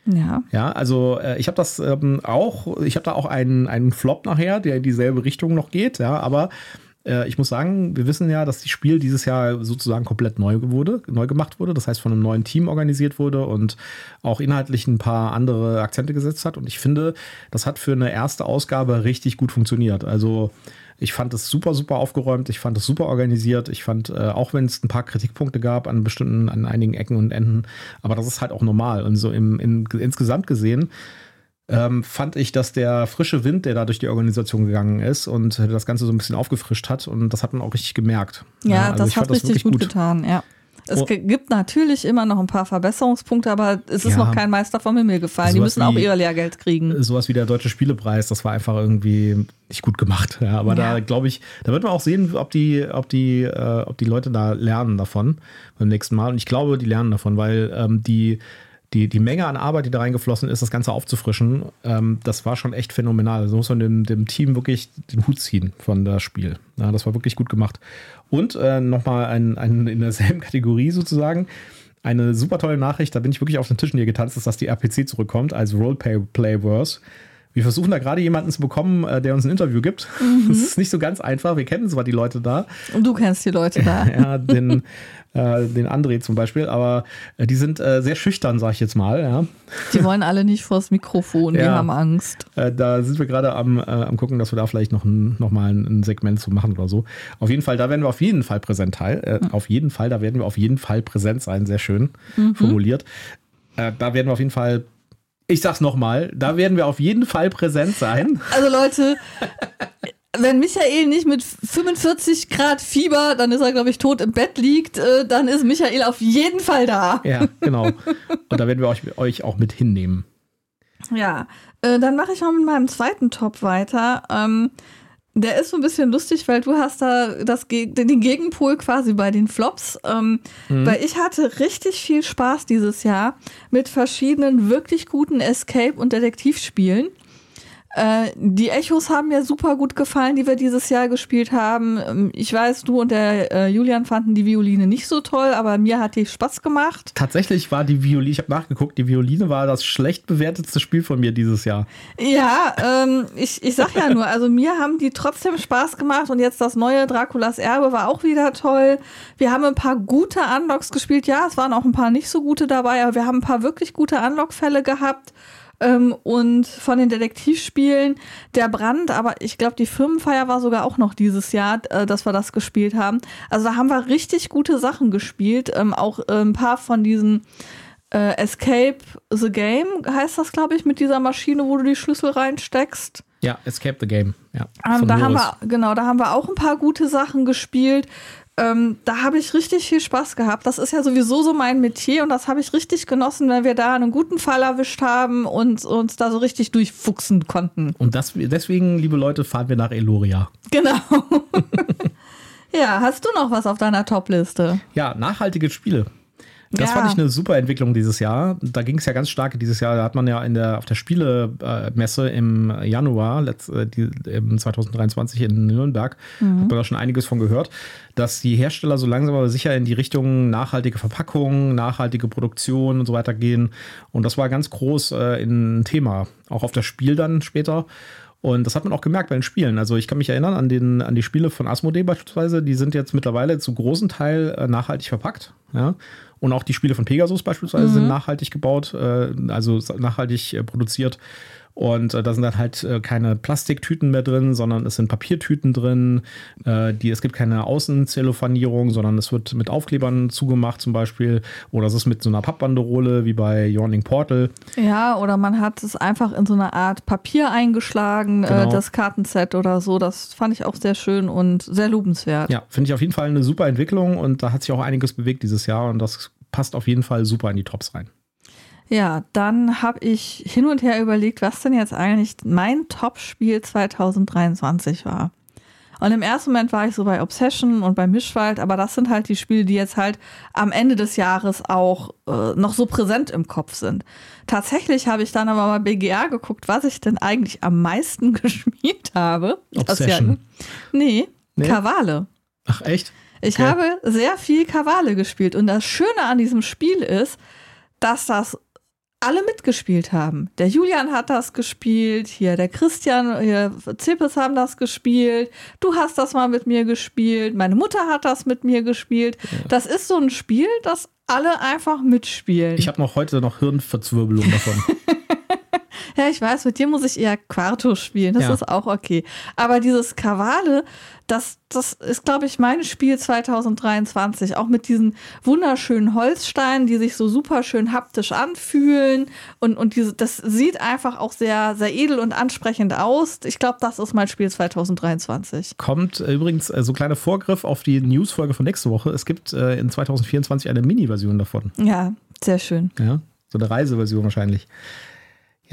Ja. Ja, also äh, ich habe das ähm, auch, ich habe da auch einen, einen Flop nachher, der in dieselbe Richtung noch geht, ja, aber äh, ich muss sagen, wir wissen ja, dass das Spiel dieses Jahr sozusagen komplett neu wurde, neu gemacht wurde, das heißt von einem neuen Team organisiert wurde und auch inhaltlich ein paar andere Akzente gesetzt hat. Und ich finde, das hat für eine erste Ausgabe richtig gut funktioniert. Also ich fand es super, super aufgeräumt. Ich fand es super organisiert. Ich fand, äh, auch wenn es ein paar Kritikpunkte gab an bestimmten, an einigen Ecken und Enden, aber das ist halt auch normal. Und so im, in, insgesamt gesehen ähm, fand ich, dass der frische Wind, der da durch die Organisation gegangen ist und das Ganze so ein bisschen aufgefrischt hat und das hat man auch richtig gemerkt. Ja, also das hat richtig gut, gut, getan, ja. Es oh. gibt natürlich immer noch ein paar Verbesserungspunkte, aber es ist ja. noch kein Meister vom Himmel gefallen. Die müssen wie, auch ihr Lehrgeld kriegen. Sowas wie der Deutsche Spielepreis, das war einfach irgendwie nicht gut gemacht. Ja, aber ja. da glaube ich, da wird man auch sehen, ob die, ob die, äh, ob die Leute da lernen davon beim nächsten Mal. Und ich glaube, die lernen davon, weil ähm, die die, die Menge an Arbeit, die da reingeflossen ist, das Ganze aufzufrischen, ähm, das war schon echt phänomenal. Also muss man dem, dem Team wirklich den Hut ziehen von das Spiel. Ja, das war wirklich gut gemacht. Und äh, nochmal ein, ein, in derselben [laughs] Kategorie sozusagen. Eine super tolle Nachricht, da bin ich wirklich auf den Tischen hier getanzt, ist, dass die RPC zurückkommt als Roleplay-Verse. Wir versuchen da gerade jemanden zu bekommen, äh, der uns ein Interview gibt. Mhm. Das ist nicht so ganz einfach. Wir kennen zwar die Leute da. Und du kennst die Leute da. [laughs] ja, den, äh, den André zum Beispiel, aber äh, die sind äh, sehr schüchtern, sag ich jetzt mal. Ja. Die wollen alle nicht vors Mikrofon, die ja. haben Angst. Äh, da sind wir gerade am, äh, am gucken, dass wir da vielleicht noch, ein, noch mal ein, Segment zu machen oder so. Auf jeden Fall, da werden wir auf jeden Fall präsent teil. Mhm. Auf jeden Fall, da werden wir auf jeden Fall präsent sein. Sehr schön mhm. formuliert. da werden wir auf jeden Fall ich sag's nochmal, da werden wir auf jeden Fall präsent sein. Also Leute, wenn Michael nicht mit 45 Grad Fieber, dann ist er, glaube ich, tot im Bett liegt, äh, dann ist Michael auf jeden Fall da. Ja, genau. Und da werden wir euch, euch auch mit hinnehmen. Ja, äh, dann mache ich mal mit meinem zweiten Top weiter. Ähm, der ist so ein bisschen lustig, weil du hast da das, den Gegenpol quasi bei den Flops. Ähm, mhm. Weil ich hatte richtig viel Spaß dieses Jahr mit verschiedenen wirklich guten Escape- und Detektivspielen. Äh, die Echos haben mir super gut gefallen, die wir dieses Jahr gespielt haben. Ähm, ich weiß, du und der äh, Julian fanden die Violine nicht so toll, aber mir hat die Spaß gemacht. Tatsächlich war die Violine, ich habe nachgeguckt, die Violine war das schlecht bewertetste Spiel von mir dieses Jahr. Ja, ähm, ich, ich sag ja nur, also mir haben die trotzdem Spaß gemacht und jetzt das neue Draculas Erbe war auch wieder toll. Wir haben ein paar gute Unlocks gespielt. Ja, es waren auch ein paar nicht so gute dabei, aber wir haben ein paar wirklich gute Unlock-Fälle gehabt. Ähm, und von den Detektivspielen der Brand, aber ich glaube, die Firmenfeier war sogar auch noch dieses Jahr, äh, dass wir das gespielt haben. Also da haben wir richtig gute Sachen gespielt. Ähm, auch äh, ein paar von diesen äh, Escape the Game heißt das, glaube ich, mit dieser Maschine, wo du die Schlüssel reinsteckst. Ja, Escape the Game, ja. Ähm, da haben wir, genau, da haben wir auch ein paar gute Sachen gespielt. Ähm, da habe ich richtig viel Spaß gehabt. Das ist ja sowieso so mein Metier und das habe ich richtig genossen, wenn wir da einen guten Fall erwischt haben und uns da so richtig durchfuchsen konnten. Und das, deswegen, liebe Leute, fahren wir nach Eloria. Genau. [laughs] ja, hast du noch was auf deiner Topliste? Ja, nachhaltige Spiele. Das ja. fand ich eine super Entwicklung dieses Jahr. Da ging es ja ganz stark dieses Jahr. Da hat man ja in der, auf der Spielemesse im Januar letzt, äh, die, 2023 in Nürnberg, mhm. hat man da schon einiges von gehört, dass die Hersteller so langsam aber sicher in die Richtung nachhaltige Verpackung, nachhaltige Produktion und so weiter gehen. Und das war ganz groß äh, ein Thema, auch auf das Spiel dann später. Und das hat man auch gemerkt bei den Spielen. Also ich kann mich erinnern an, den, an die Spiele von Asmodee beispielsweise, die sind jetzt mittlerweile zu großen Teil äh, nachhaltig verpackt. Ja? Und auch die Spiele von Pegasus beispielsweise mhm. sind nachhaltig gebaut, äh, also nachhaltig äh, produziert. Und äh, da sind dann halt äh, keine Plastiktüten mehr drin, sondern es sind Papiertüten drin. Äh, die, es gibt keine Außenzellophanierung, sondern es wird mit Aufklebern zugemacht zum Beispiel. Oder es ist mit so einer Pappbanderole wie bei Yawning Portal. Ja, oder man hat es einfach in so eine Art Papier eingeschlagen, äh, genau. das Kartenset oder so. Das fand ich auch sehr schön und sehr lobenswert. Ja, finde ich auf jeden Fall eine super Entwicklung und da hat sich auch einiges bewegt dieses Jahr und das passt auf jeden Fall super in die Tops rein. Ja, dann habe ich hin und her überlegt, was denn jetzt eigentlich mein Top-Spiel 2023 war. Und im ersten Moment war ich so bei Obsession und bei Mischwald, aber das sind halt die Spiele, die jetzt halt am Ende des Jahres auch äh, noch so präsent im Kopf sind. Tatsächlich habe ich dann aber mal BGA geguckt, was ich denn eigentlich am meisten [laughs] gespielt habe. Obsession. nee, Nee? Kavale. Ach, echt? Ich Okay. habe sehr viel Kavale gespielt und das Schöne an diesem Spiel ist, dass das alle mitgespielt haben. Der Julian hat das gespielt, hier der Christian, hier Zippes haben das gespielt, du hast das mal mit mir gespielt, meine Mutter hat das mit mir gespielt. Das ist so ein Spiel, das alle einfach mitspielen. Ich habe noch heute noch Hirnverzwirbelung davon. [laughs] Ja, ich weiß, mit dir muss ich eher Quarto spielen. Das Ja. ist auch okay. Aber dieses Kavale, das, das ist, glaube ich, mein Spiel 2023. Auch mit diesen wunderschönen Holzsteinen, die sich so super schön haptisch anfühlen. Und, und diese, das sieht einfach auch sehr, sehr edel und ansprechend aus. Ich glaube, das ist mein Spiel 2023. Kommt äh, übrigens äh, so ein kleiner Vorgriff auf die News-Folge von nächste Woche. Es gibt äh, in 2024 eine Mini-Version davon. Ja, sehr schön. Ja, so eine Reiseversion wahrscheinlich.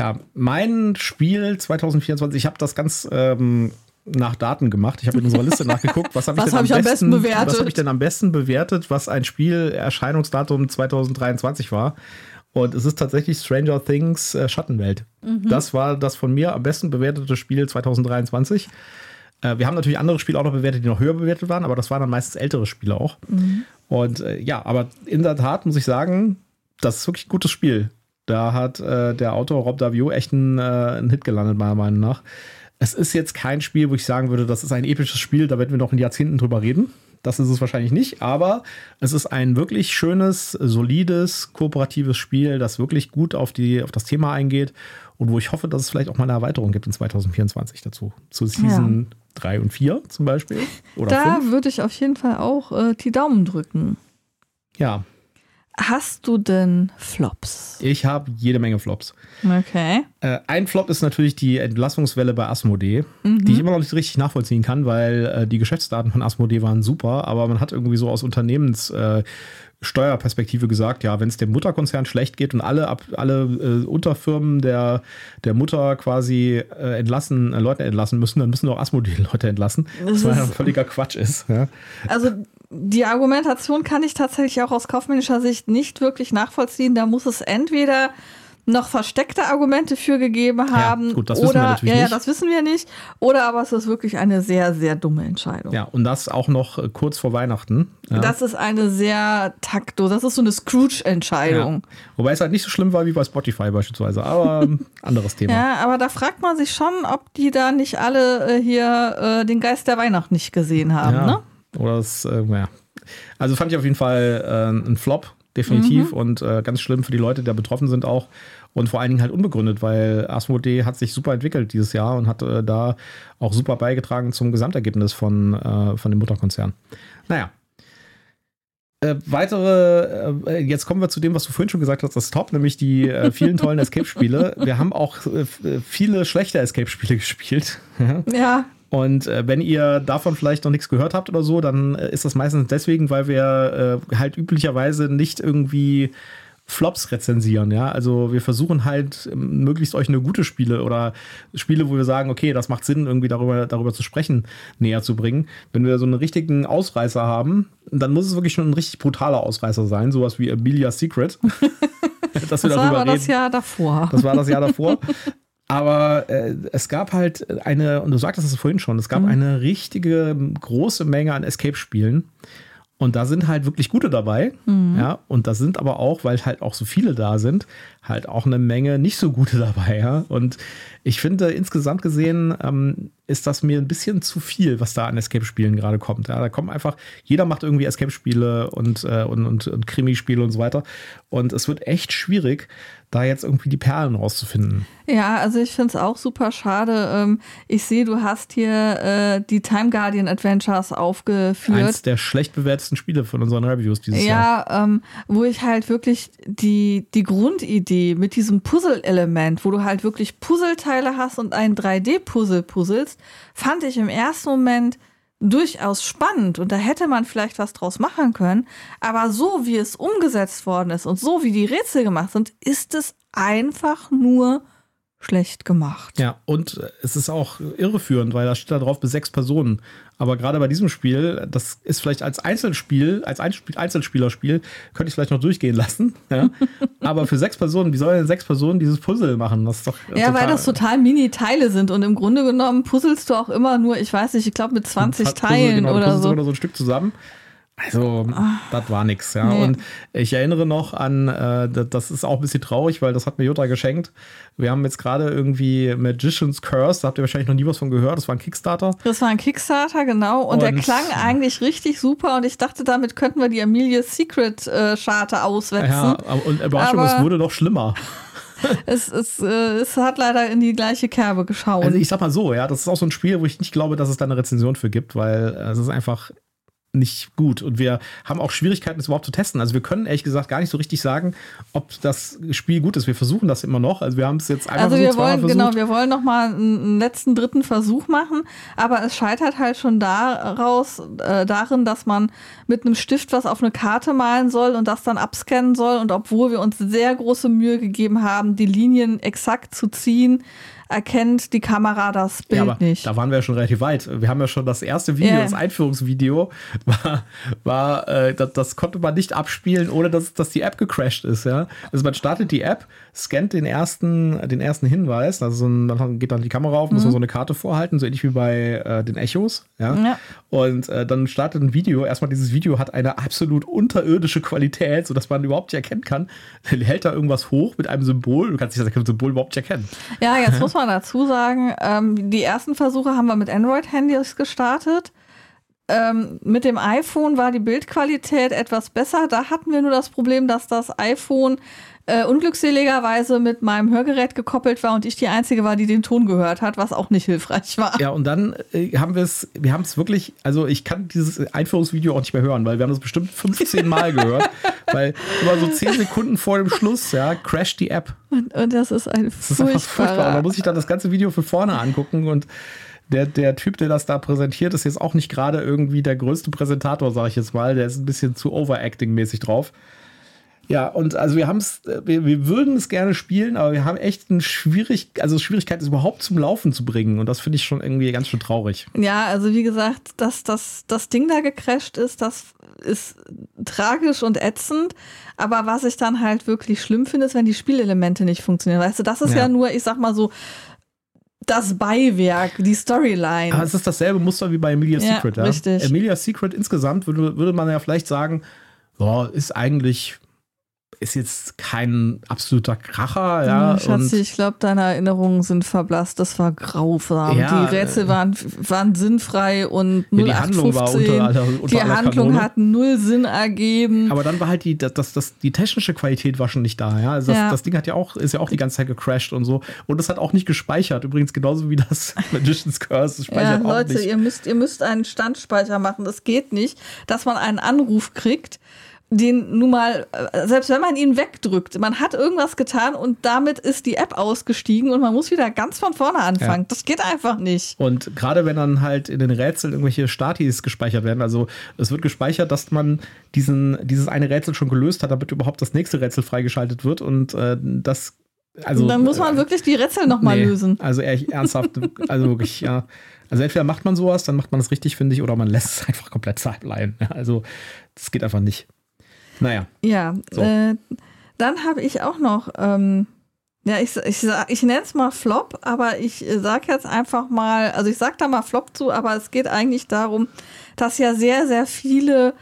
Ja, mein Spiel 2024, ich habe das ganz ähm, nach Daten gemacht. Ich habe in unserer Liste [laughs] nachgeguckt, was habe ich, denn hab ich am besten bewertet? Was habe ich denn am besten bewertet, was ein Spiel Erscheinungsdatum 2023 war. Und es ist tatsächlich Stranger Things äh, Schattenwelt. Das war das von mir am besten bewertete Spiel 2023. Äh, wir haben natürlich andere Spiele auch noch bewertet, die noch höher bewertet waren, aber das waren dann meistens ältere Spiele auch. Und äh, ja, aber in der Tat muss ich sagen, das ist wirklich ein gutes Spiel. Da hat äh, der Autor Rob Davio echt einen, äh, einen Hit gelandet, meiner Meinung nach. Es ist jetzt kein Spiel, wo ich sagen würde, das ist ein episches Spiel, da werden wir noch in Jahrzehnten drüber reden. Das ist es wahrscheinlich nicht, aber es ist ein wirklich schönes, solides, kooperatives Spiel, das wirklich gut auf, die, auf das Thema eingeht und wo ich hoffe, dass es vielleicht auch mal eine Erweiterung gibt in 2024 dazu. Zu Season 3 und 4 zum Beispiel. Oder Da 5. würde ich auf jeden Fall auch äh, die Daumen drücken. Ja, Hast du denn Flops? ich habe jede Menge Flops. Okay. Äh, ein Flop ist natürlich die Entlassungswelle bei Asmodee, die ich immer noch nicht richtig nachvollziehen kann, weil äh, die Geschäftsdaten von Asmodee waren super, aber man hat irgendwie so aus Unternehmens äh, gesagt, ja, wenn es dem Mutterkonzern schlecht geht und alle ab, alle äh, Unterfirmen der, der Mutter quasi äh, entlassen, äh, Leute entlassen müssen, dann müssen auch Asmodee Leute entlassen. Das Was ja völliger Quatsch ist. Ja. Also die Argumentation kann ich tatsächlich auch aus kaufmännischer Sicht nicht wirklich nachvollziehen. Da muss es entweder noch versteckte Argumente für gegeben haben gut, das wissen wir oder natürlich ja, ja, nicht. das wissen wir nicht. Oder aber es ist wirklich eine sehr, sehr dumme Entscheidung. ja, und das auch noch äh, kurz vor Weihnachten. Ja. Das ist eine sehr takto, das ist so eine Scrooge-Entscheidung. Ja. Wobei es halt nicht so schlimm war wie bei Spotify beispielsweise, aber ähm, [laughs] anderes Thema. Ja. aber da fragt man sich schon, ob die da nicht alle äh, hier äh, den Geist der Weihnacht nicht gesehen haben. Ja. Ne? Oder das, äh, ja. Also fand ich auf jeden Fall äh, ein Flop, definitiv. Und äh, ganz schlimm für die Leute, die da betroffen sind auch. Und vor allen Dingen halt unbegründet, weil Asmodee hat sich super entwickelt dieses Jahr und hat äh, da auch super beigetragen zum Gesamtergebnis von, äh, von dem Mutterkonzern. Naja. Äh, weitere, äh, jetzt kommen wir zu dem, was du vorhin schon gesagt hast, das Top, nämlich die äh, vielen tollen [laughs] Escape-Spiele. Wir haben auch äh, viele schlechte Escape-Spiele gespielt. Ja, Und äh, wenn ihr davon vielleicht noch nichts gehört habt oder so, dann äh, ist das meistens deswegen, weil wir äh, halt üblicherweise nicht irgendwie Flops rezensieren, ja. Also wir versuchen halt ähm, möglichst euch eine gute Spiele oder Spiele, wo wir sagen, okay, das macht Sinn, irgendwie darüber, darüber zu sprechen, näher zu bringen. Wenn wir so einen richtigen Ausreißer haben, dann muss es wirklich schon ein richtig brutaler Ausreißer sein, sowas wie Amelia Secret. [laughs] dass wir das war aber reden. das Jahr davor. Das war das Jahr davor. [laughs] Aber äh, es gab halt eine, und du sagtest es vorhin schon, es gab eine richtige große Menge an Escape-Spielen. Und da sind halt wirklich gute dabei. Ja, und da sind aber auch, weil halt auch so viele da sind, halt auch eine Menge nicht so gute [laughs] dabei. Ja. Und ich finde, insgesamt gesehen ähm, ist das mir ein bisschen zu viel, was da an Escape-Spielen gerade kommt. Ja, da kommen einfach, jeder macht irgendwie Escape-Spiele und, äh, und, und, und Krimispiele und so weiter. Und es wird echt schwierig, da jetzt irgendwie die Perlen rauszufinden. Ja, also ich finde es auch super schade. Ähm, Ich sehe, du hast hier äh, die Time Guardian Adventures aufgeführt. Eins der schlecht bewertesten Spiele von unseren Reviews dieses Jahr. Ja, ähm, wo ich halt wirklich die, die Grundidee mit diesem Puzzle-Element, wo du halt wirklich Puzzleteile hast und ein 3D-Puzzle puzzelst, fand ich im ersten Moment durchaus spannend und da hätte man vielleicht was draus machen können. Aber so wie es umgesetzt worden ist und so wie die Rätsel gemacht sind, ist es einfach nur schlecht gemacht. Ja, und es ist auch irreführend, weil da steht da drauf bis sechs Personen. Aber gerade bei diesem Spiel, das ist vielleicht als Einzelspiel, als Einzelspielerspiel, könnte ich vielleicht noch durchgehen lassen. Ja? [laughs] Aber für sechs Personen, wie sollen denn sechs Personen dieses Puzzle machen? Das ist doch ja, total, weil das total Mini-Teile sind und im Grunde genommen puzzelst du auch immer nur, ich weiß nicht, ich glaube mit 20 Teilen genau, oder so. oder so ein Stück zusammen. Also, das war nix, ja. Nee. Und ich erinnere noch an, äh, das ist auch ein bisschen traurig, weil das hat mir Jutta geschenkt. Wir haben jetzt gerade irgendwie Magician's Curse, da habt ihr wahrscheinlich noch nie was von gehört. Das war ein Kickstarter. Das war ein Kickstarter, genau. Und, und der klang eigentlich richtig super und ich dachte, damit könnten wir die Amelia's Secret äh, Charte auswetzen. Ja, und Überraschung, es wurde noch schlimmer. [laughs] es, es, äh, es hat leider in die gleiche Kerbe geschaut. Also ich sag mal so, ja, das ist auch so ein Spiel, wo ich nicht glaube, dass es da eine Rezension für gibt, weil es ist einfach nicht gut. Und wir haben auch Schwierigkeiten, es überhaupt zu testen. Also wir können ehrlich gesagt gar nicht so richtig sagen, ob das Spiel gut ist. Wir versuchen das immer noch. Also wir haben es jetzt einmal also versucht, wir wollen, versucht. Genau, wir wollen noch mal einen letzten dritten Versuch machen, aber es scheitert halt schon daraus, äh, darin, dass man mit einem Stift was auf eine Karte malen soll und das dann abscannen soll. Und obwohl wir uns sehr große Mühe gegeben haben, die Linien exakt zu ziehen, erkennt die Kamera das Bild ja, nicht. Da waren wir ja schon relativ weit. Wir haben ja schon das erste Video, yeah. das Einführungsvideo, war, war äh, das, das, konnte man nicht abspielen, ohne dass, dass die App gecrashed ist. Ja? Also man startet die App, scannt den ersten, den ersten Hinweis, also dann geht dann die Kamera auf, muss mhm. man so eine Karte vorhalten, so ähnlich wie bei äh, den Echos. Ja? ja. Und äh, dann startet ein Video. Erstmal, dieses Video hat eine absolut unterirdische Qualität, sodass man überhaupt nicht erkennen kann. [laughs] Hält da irgendwas hoch mit einem Symbol. Du kannst das Symbol überhaupt nicht erkennen. Ja, jetzt [laughs] muss man dazu sagen, ähm, die ersten Versuche haben wir mit Android-Handys gestartet. Ähm, mit dem iPhone war die Bildqualität etwas besser. Da hatten wir nur das Problem, dass das iPhone äh, unglückseligerweise mit meinem Hörgerät gekoppelt war und ich die Einzige war, die den Ton gehört hat, was auch nicht hilfreich war. Ja, und dann äh, haben wir es, wir haben es wirklich, also ich kann dieses Einführungsvideo auch nicht mehr hören, weil wir haben das bestimmt 15 Mal [laughs] gehört, weil immer so 10 Sekunden vor dem Schluss, ja, crasht die App. Und, und das ist ein das ist einfach furchtbar. Da muss ich dann das ganze Video von vorne angucken und der, der Typ, der das da präsentiert, ist jetzt auch nicht gerade irgendwie der größte Präsentator, sage ich jetzt mal. Der ist ein bisschen zu overacting-mäßig drauf. Ja, und also wir haben es, wir, wir, würden es gerne spielen, aber wir haben echt eine schwierig, also Schwierigkeit, es überhaupt zum Laufen zu bringen. Und das finde ich schon irgendwie ganz schön traurig. Ja, also wie gesagt, dass das, das Ding da gecrasht ist, das ist tragisch und ätzend. Aber was ich dann halt wirklich schlimm finde, ist, wenn die Spielelemente nicht funktionieren. Weißt du, das ist ja, ja nur, ich sag mal so, das Beiwerk, die Storyline. Aber es ist dasselbe Muster wie bei Emilia ja, Secret. Ja? Richtig. Emilia Secret insgesamt würde, würde man ja vielleicht sagen, boah, ist eigentlich ist jetzt kein absoluter Kracher. Ja, Schatzi, ich glaube, deine Erinnerungen sind verblasst. Das war grausam. Ja, die Rätsel waren, waren sinnfrei und 0815. Ja, die Handlung war unter, unter, unter Die Handlung hat null Sinn ergeben. Aber dann war halt die, das, das, das, die technische Qualität war schon nicht da. Ja? Also das, ja. das Ding hat ja auch, ist ja auch die ganze Zeit gecrashed und so. Und es hat auch nicht gespeichert. Übrigens genauso wie das [laughs] Magician's Curse. Das speichert ja, auch Leute, nicht. Ihr müsst, ihr müsst einen Standspeicher machen. Das geht nicht, dass man einen Anruf kriegt den nun mal, äh, selbst wenn man ihn wegdrückt, man hat irgendwas getan und damit ist die App ausgestiegen und man muss wieder ganz von vorne anfangen. Ja. Das geht einfach nicht. Und gerade wenn dann halt in den Rätseln irgendwelche Statis gespeichert werden, also es wird gespeichert, dass man diesen, dieses eine Rätsel schon gelöst hat, damit überhaupt das nächste Rätsel freigeschaltet wird und äh, das also, dann muss man äh, wirklich die Rätsel nochmal nee, lösen. Also ehrlich, ernsthaft, also wirklich, ja. Also entweder macht man sowas, dann macht man das richtig, finde ich, oder man lässt es [laughs] einfach komplett bleiben. Also das geht einfach nicht. Naja. Ja, so. äh, dann habe ich auch noch, ähm, ja, ich, ich, ich nenne es mal Flop, aber ich sage jetzt einfach mal, also ich sage da mal Flop zu, aber es geht eigentlich darum, dass ja sehr, sehr viele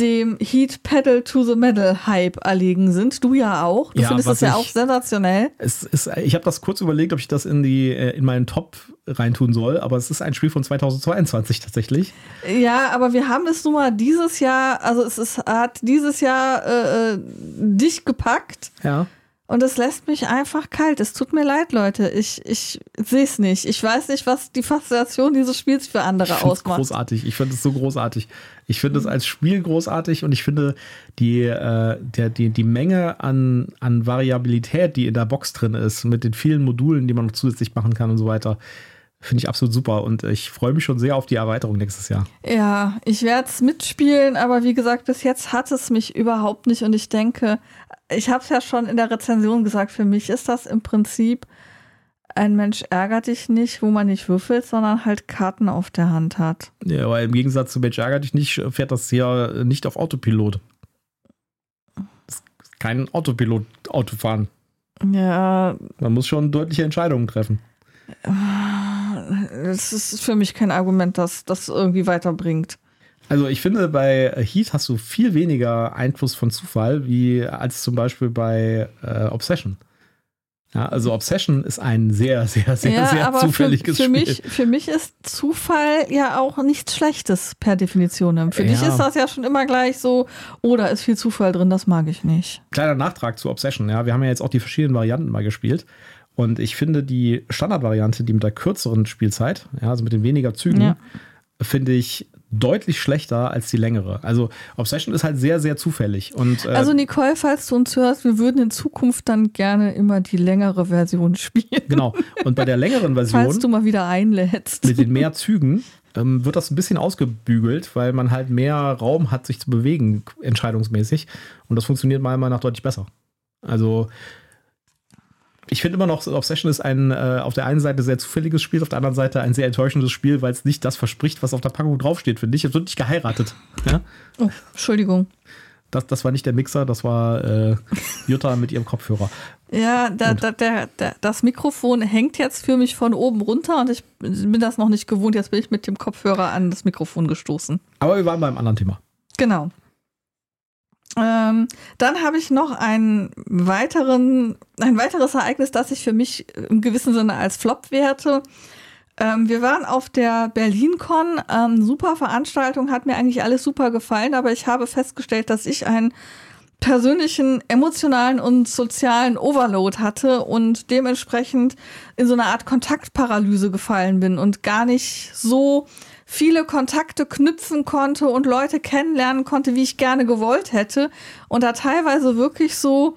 dem Heat Pedal to the Metal Hype erlegen sind. Du ja auch. Du ja, findest das ja auch sensationell. Es ist, ich habe das kurz überlegt, ob ich das in die äh, in meinen Top reintun soll, aber es ist ein Spiel von 2022 tatsächlich. Ja, aber wir haben es nun mal dieses Jahr, also es ist, hat dieses Jahr äh, äh dich gepackt. Ja. Und es lässt mich einfach kalt. Es tut mir leid, Leute. Ich, ich sehe es nicht. Ich weiß nicht, was die Faszination dieses Spiels für andere ich ausmacht. Großartig. Ich finde es so großartig. Ich finde es mhm. als Spiel großartig und ich finde die, äh, der, die, die Menge an, an Variabilität, die in der Box drin ist, mit den vielen Modulen, die man noch zusätzlich machen kann und so weiter, finde ich absolut super und ich freue mich schon sehr auf die Erweiterung nächstes Jahr. Ja, ich werde es mitspielen, aber wie gesagt, bis jetzt hat es mich überhaupt nicht und ich denke, ich habe es ja schon in der Rezension gesagt, für mich ist das im Prinzip ein Mensch ärgert dich nicht, wo man nicht würfelt, sondern halt Karten auf der Hand hat. Ja, aber im Gegensatz zu Mensch ärgert dich nicht, fährt das hier nicht auf Autopilot. Das ist kein Autopilot-Autofahren. Ja. Man muss schon deutliche Entscheidungen treffen. Das ist für mich kein Argument, das das irgendwie weiterbringt. Also ich finde, bei Heat hast du viel weniger Einfluss von Zufall, wie als zum Beispiel bei äh, Obsession. Ja, also Obsession ist ein sehr, sehr, sehr, ja, sehr zufälliges für, für Spiel. Mich, für mich ist Zufall ja auch nichts Schlechtes per Definition. Für Ja. dich ist das ja schon immer gleich so, oh, da ist viel Zufall drin, das mag ich nicht. Kleiner Nachtrag zu Obsession. Ja, wir haben ja jetzt auch die verschiedenen Varianten mal gespielt. Und ich finde die Standardvariante, die mit der kürzeren Spielzeit, ja, also mit den weniger Zügen, Ja. finde ich deutlich schlechter als die längere. Also Obsession ist halt sehr, sehr zufällig. Und äh, Also Nicole, falls du uns hörst, wir würden in Zukunft dann gerne immer die längere Version spielen. genau. Und bei der längeren [laughs] Falls Version du mal wieder einlädst. mit den mehr Zügen ähm, wird das ein bisschen ausgebügelt, weil man halt mehr Raum hat, sich zu bewegen, entscheidungsmäßig. Und das funktioniert meiner Meinung nach deutlich besser. Also ich finde immer noch, Obsession ist ein äh, auf der einen Seite sehr zufälliges Spiel, auf der anderen Seite ein sehr enttäuschendes Spiel, weil es nicht das verspricht, was auf der Packung draufsteht, finde ich. Es wird nicht geheiratet. Ja? Oh, Entschuldigung. Das, das war nicht der Mixer, das war äh, Jutta mit ihrem Kopfhörer. Ja, da, da, der, der, das Mikrofon hängt jetzt für mich von oben runter und ich bin das noch nicht gewohnt. Jetzt bin ich mit dem Kopfhörer an das Mikrofon gestoßen. Aber wir waren beim anderen Thema. Genau. Ähm, dann habe ich noch einen weiteren, ein weiteres Ereignis, das ich für mich im gewissen Sinne als Flop werte. Ähm, wir waren auf der BerlinCon, ähm, super Veranstaltung, hat mir eigentlich alles super gefallen, aber ich habe festgestellt, dass ich einen persönlichen, emotionalen und sozialen Overload hatte und dementsprechend in so eine Art Kontaktparalyse gefallen bin und gar nicht so viele Kontakte knüpfen konnte und Leute kennenlernen konnte, wie ich gerne gewollt hätte. Und da teilweise wirklich so,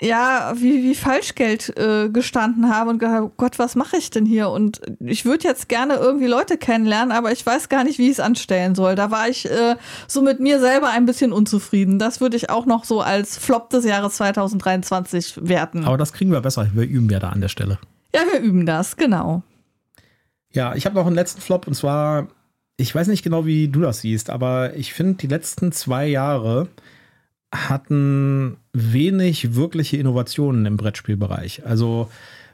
ja, wie, wie Falschgeld äh, gestanden habe und gedacht, habe, Gott, was mache ich denn hier? Und ich würde jetzt gerne irgendwie Leute kennenlernen, aber ich weiß gar nicht, wie ich es anstellen soll. Da war ich äh, so mit mir selber ein bisschen unzufrieden. Das würde ich auch noch so als Flop des Jahres 2023 werten. Aber das kriegen wir besser. Wir üben ja da an der Stelle. ja, wir üben das, genau. Ja, ich habe noch einen letzten Flop und zwar, ich weiß nicht genau, wie du das siehst, aber ich finde, die letzten zwei Jahre hatten wenig wirkliche Innovationen im Brettspielbereich. Also,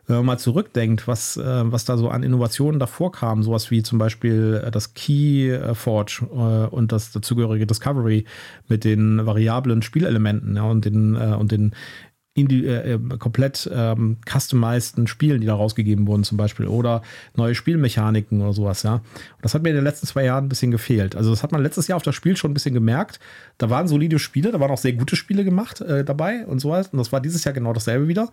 wenn man mal zurückdenkt, was, äh, was da so an Innovationen davor kam, sowas wie zum Beispiel äh, das Key äh, Forge äh, und das dazugehörige Discovery mit den variablen Spielelementen ja, und den, und den indi äh, äh, komplett ähm, customizeden Spielen, die da rausgegeben wurden, zum Beispiel, oder neue Spielmechaniken oder sowas, ja. Und das hat mir in den letzten zwei Jahren ein bisschen gefehlt. Also, das hat man letztes Jahr auf das Spiel schon ein bisschen gemerkt. Da waren solide Spiele, da waren auch sehr gute Spiele gemacht äh, dabei und sowas. Und das war dieses Jahr genau dasselbe wieder.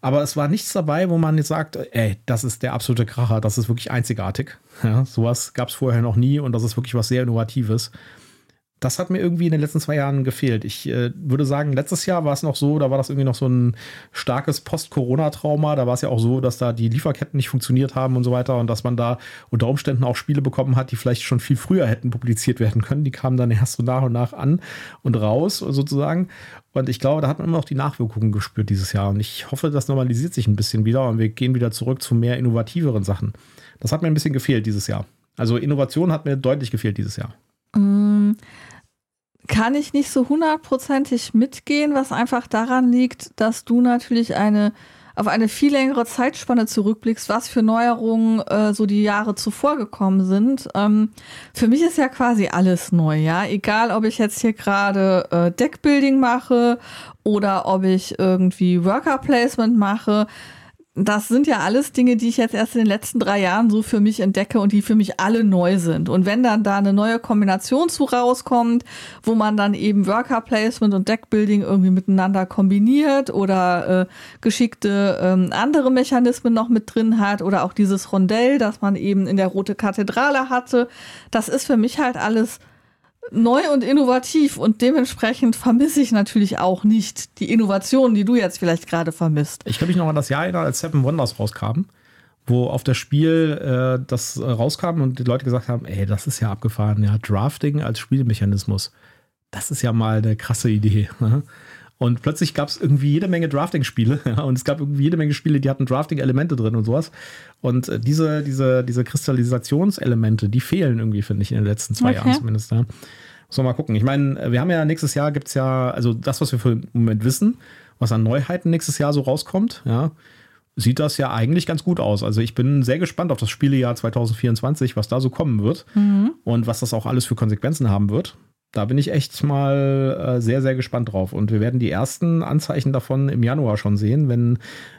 Aber es war nichts dabei, wo man jetzt sagt, ey, das ist der absolute Kracher, das ist wirklich einzigartig. Ja, sowas gab es vorher noch nie und das ist wirklich was sehr Innovatives das hat mir irgendwie in den letzten zwei Jahren gefehlt. Ich äh, würde sagen, letztes Jahr war es noch so, da war das irgendwie noch so ein starkes Post-Corona-Trauma. Da war es ja auch so, dass da die Lieferketten nicht funktioniert haben und so weiter und dass man da unter Umständen auch Spiele bekommen hat, die vielleicht schon viel früher hätten publiziert werden können. Die kamen dann erst so nach und nach an und raus sozusagen. Und ich glaube, da hat man immer noch die Nachwirkungen gespürt dieses Jahr. Und ich hoffe, das normalisiert sich ein bisschen wieder und wir gehen wieder zurück zu mehr innovativeren Sachen. Das hat mir ein bisschen gefehlt dieses Jahr. Also Innovation hat mir deutlich gefehlt dieses Jahr. Mm, Kann ich nicht so hundertprozentig mitgehen, was einfach daran liegt, dass du natürlich eine auf eine viel längere Zeitspanne zurückblickst, was für Neuerungen äh, so die Jahre zuvor gekommen sind. Ähm, für mich ist ja quasi alles neu, ja. Egal, ob ich jetzt hier gerade äh, Deckbuilding mache oder ob ich irgendwie Worker Placement mache. Das sind ja alles Dinge, die ich jetzt erst in den letzten drei Jahren so für mich entdecke und die für mich alle neu sind. Und wenn dann da eine neue Kombination zu rauskommt, wo man dann eben Worker Placement und Deckbuilding irgendwie miteinander kombiniert oder äh, geschickte ähm, andere Mechanismen noch mit drin hat oder auch dieses Rondell, das man eben in der Rote Kathedrale hatte, das ist für mich halt alles neu und innovativ und dementsprechend vermisse ich natürlich auch nicht die Innovationen, die du jetzt vielleicht gerade vermisst. Ich kann mich noch an das Jahr erinnern, als Seven Wonders rauskam, wo auf das Spiel äh, das äh, rauskam und die Leute gesagt haben, ey, das ist ja abgefahren, ja, Drafting als Spielmechanismus. Das ist ja mal eine krasse Idee. [laughs] ne? Und plötzlich gab es irgendwie jede Menge Drafting-Spiele [laughs] ja, und es gab irgendwie jede Menge Spiele, die hatten Drafting-Elemente drin und sowas. Und äh, diese, diese, diese Kristallisationselemente, die fehlen irgendwie, finde ich, in den letzten zwei okay. Jahren zumindest. Ja. Muss man mal gucken. Ich meine, wir haben ja nächstes Jahr gibt es ja, also das, was wir für den Moment wissen, was an Neuheiten nächstes Jahr so rauskommt, ja, sieht das ja eigentlich ganz gut aus. Also ich bin sehr gespannt auf das Spielejahr 2024, was da so kommen wird mhm. und was das auch alles für Konsequenzen haben wird. Da bin ich echt mal äh, sehr, sehr gespannt drauf. Und wir werden die ersten Anzeichen davon im Januar schon sehen, wenn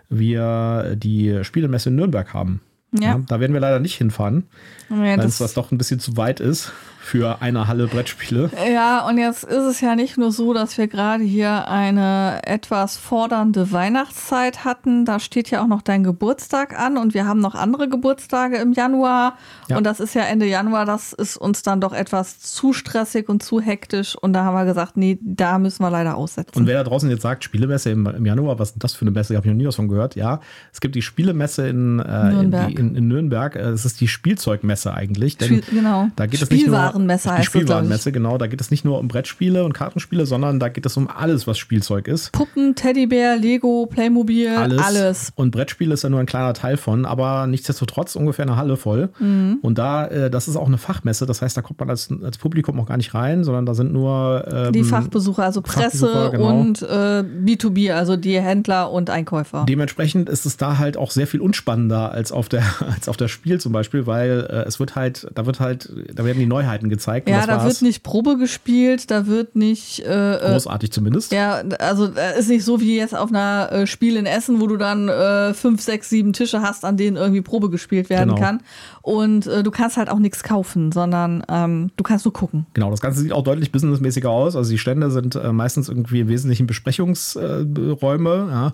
wir die Spielemesse in Nürnberg haben. Ja. ja da werden wir leider nicht hinfahren, ja, weil das, das doch ein bisschen zu weit ist für eine Halle Brettspiele. Ja, und jetzt ist es ja nicht nur so, dass wir gerade hier eine etwas fordernde Weihnachtszeit hatten. Da steht ja auch noch dein Geburtstag an und wir haben noch andere Geburtstage im Januar. Ja. Und das ist ja Ende Januar. Das ist uns dann doch etwas zu stressig und zu hektisch. Und da haben wir gesagt, nee, da müssen wir leider aussetzen. Und wer da draußen jetzt sagt, Spielemesse im, im Januar, was ist das für eine Messe? Ich habe noch nie was von gehört. Ja, es gibt die Spielemesse in, äh, Nürnberg. In, in, in Nürnberg. Es ist die Spielzeugmesse eigentlich. Denn Spiel, genau. Da geht es nicht nur Spielwarenmesse heißt Die Spielwarenmesse, genau. Da geht es nicht nur um Brettspiele und Kartenspiele, sondern da geht es um alles, was Spielzeug ist. Puppen, Teddybär, Lego, Playmobil, alles. alles. Und Brettspiele ist ja nur ein kleiner Teil von, aber nichtsdestotrotz ungefähr eine Halle voll. Mhm. Und da, äh, das ist auch eine Fachmesse, das heißt, da kommt man als, als Publikum auch gar nicht rein, sondern da sind nur ähm, die Fachbesucher, also Presse Fachbesucher, genau. und äh, B2B, also die Händler und Einkäufer. Dementsprechend ist es da halt auch sehr viel unspannender als auf der, [laughs] als auf das Spiel zum Beispiel, weil äh, es wird halt, da wird halt, da werden die Neuheiten gezeigt. Ja, da wird nicht Probe gespielt, da wird nicht. Äh, äh, Großartig zumindest. Ja, also äh, ist nicht so wie jetzt auf einer äh, Spiel in Essen, wo du dann äh, fünf, sechs, sieben Tische hast, an denen irgendwie Probe gespielt werden genau. kann. Und äh, du kannst halt auch nichts kaufen, sondern ähm, du kannst nur gucken. Genau, das Ganze sieht auch deutlich businessmäßiger aus. Also die Stände sind äh, meistens irgendwie im Wesentlichen Besprechungsräume, ja.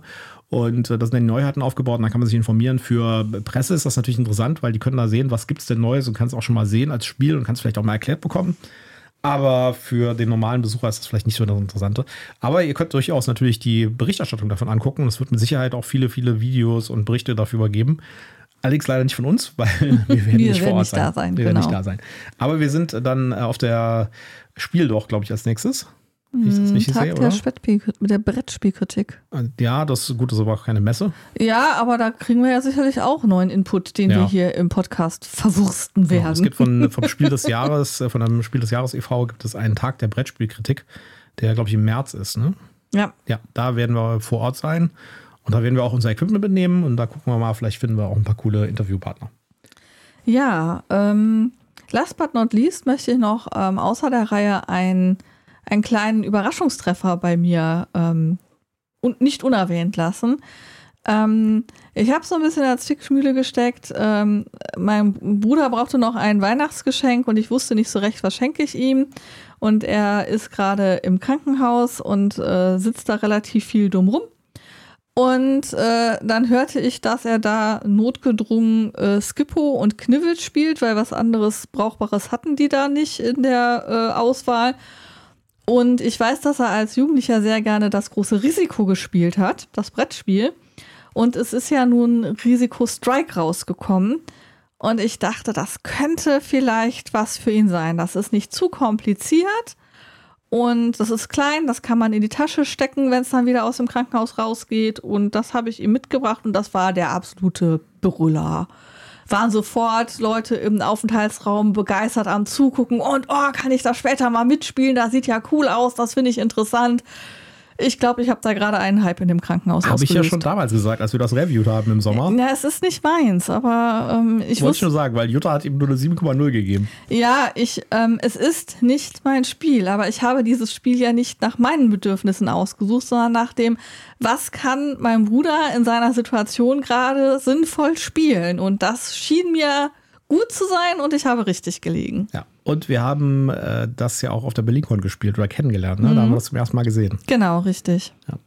Und äh, das sind die Neuheiten aufgebaut und dann kann man sich informieren. Für Presse ist das natürlich interessant, weil die können da sehen, was gibt es denn Neues und kannst auch schon mal sehen als Spiel und kannst vielleicht auch mal erklärt bekommen. Aber für den normalen Besucher ist das vielleicht nicht so das Interessante. Aber ihr könnt durchaus natürlich die Berichterstattung davon angucken. Es wird mit Sicherheit auch viele, viele Videos und Berichte darüber geben. Allerdings leider nicht von uns, weil [laughs] wir werden wir nicht vor Ort nicht sein. sein. Wir genau. werden nicht da sein. Aber wir sind dann auf der Spiel doch, glaube ich, als nächstes. Wie ich das richtig Tag sehe, der, mit der Brettspielkritik. Ja, das ist gut, das ist aber auch keine Messe. Ja, aber da kriegen wir ja sicherlich auch neuen Input, den ja. wir hier im Podcast verwursten werden. Genau, es gibt von, vom [laughs] Spiel des Jahres, äh, von einem Spiel des Jahres e.V. gibt es einen Tag der Brettspielkritik, der, glaube ich, im März ist, ne? Ja. Ja, da werden wir vor Ort sein und da werden wir auch unser Equipment mitnehmen und da gucken wir mal, vielleicht finden wir auch ein paar coole Interviewpartner. Ja, ähm, last but not least möchte ich noch ähm, außer der Reihe ein einen kleinen Überraschungstreffer bei mir ähm, und nicht unerwähnt lassen. Ähm, ich habe so ein bisschen als Zwickmühle gesteckt. Ähm, mein Bruder brauchte noch ein Weihnachtsgeschenk und ich wusste nicht so recht, was schenke ich ihm. Und er ist gerade im Krankenhaus und äh, sitzt da relativ viel dumm rum. Und äh, dann hörte ich, dass er da notgedrungen äh, Skippo und Knivel spielt, weil was anderes Brauchbares hatten die da nicht in der äh, Auswahl. Und ich weiß, dass er als Jugendlicher sehr gerne das große Risiko gespielt hat, das Brettspiel. Und es ist ja nun Risiko Strike rausgekommen. Und ich dachte, das könnte vielleicht was für ihn sein. Das ist nicht zu kompliziert. Und das ist klein, das kann man in die Tasche stecken, wenn es dann wieder aus dem Krankenhaus rausgeht. Und das habe ich ihm mitgebracht und das war der absolute Brüller waren sofort Leute im Aufenthaltsraum begeistert am Zugucken und oh, kann ich da später mal mitspielen? Das sieht ja cool aus, das finde ich interessant. Ich glaube, ich habe da gerade einen Hype in dem Krankenhaus Habe ich ja schon damals gesagt, als wir das reviewed haben im Sommer. Ja, es ist nicht meins, aber ähm, ich wollte schon sagen, weil Jutta hat ihm nur eine 7,0 gegeben. Ja, ich, ähm, es ist nicht mein Spiel, aber ich habe dieses Spiel ja nicht nach meinen Bedürfnissen ausgesucht, sondern nach dem, was kann mein Bruder in seiner Situation gerade sinnvoll spielen. Und das schien mir gut zu sein und ich habe richtig gelegen. Ja. Und wir haben äh, das ja auch auf der BerlinCon gespielt oder kennengelernt. Ne? Mhm. Da haben wir das zum ersten Mal gesehen. Genau, richtig. Ja.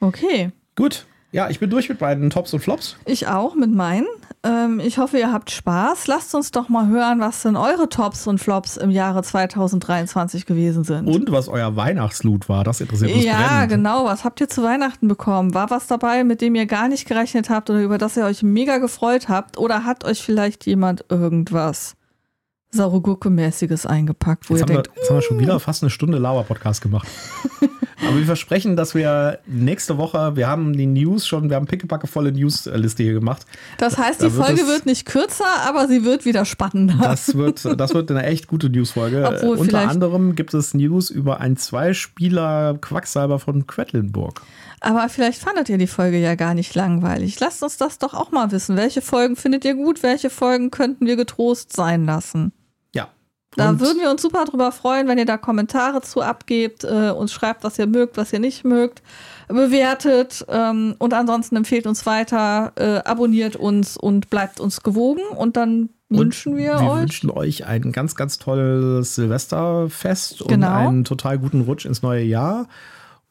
Okay. Gut. Ja, ich bin durch mit beiden Tops und Flops. Ich auch mit meinen. Ähm, ich hoffe, ihr habt Spaß. Lasst uns doch mal hören, was denn eure Tops und Flops im Jahre 2023 gewesen sind. Und was euer Weihnachtsloot war. Das interessiert uns Ja, brennend. genau. Was habt ihr zu Weihnachten bekommen? War was dabei, mit dem ihr gar nicht gerechnet habt oder über das ihr euch mega gefreut habt? Oder hat euch vielleicht jemand irgendwas saure Gurke-mäßiges eingepackt, wo jetzt ihr denkt, wir, jetzt haben wir schon wieder fast eine Stunde Lauer-Podcast gemacht. [laughs] Aber wir versprechen, dass wir nächste Woche, wir haben die News schon, wir haben pickepackevolle Newsliste hier gemacht. Das heißt, die wird Folge wird nicht kürzer, aber sie wird wieder spannender. Das wird, das wird eine echt gute Newsfolge. Unter anderem gibt es News über einen Zwei-Spieler-Quacksalber von Quedlinburg. Aber vielleicht fandet ihr die Folge ja gar nicht langweilig. Lasst uns das doch auch mal wissen. Welche Folgen findet ihr gut? Welche Folgen könnten wir getrost sein lassen? Da würden wir uns super drüber freuen, wenn ihr da Kommentare zu abgebt, äh, uns schreibt, was ihr mögt, was ihr nicht mögt, bewertet ähm, und ansonsten empfehlt uns weiter, äh, abonniert uns und bleibt uns gewogen und dann wünschen wir, wir euch. wünschen euch ein ganz, ganz tolles Silvesterfest genau. und einen total guten Rutsch ins neue Jahr.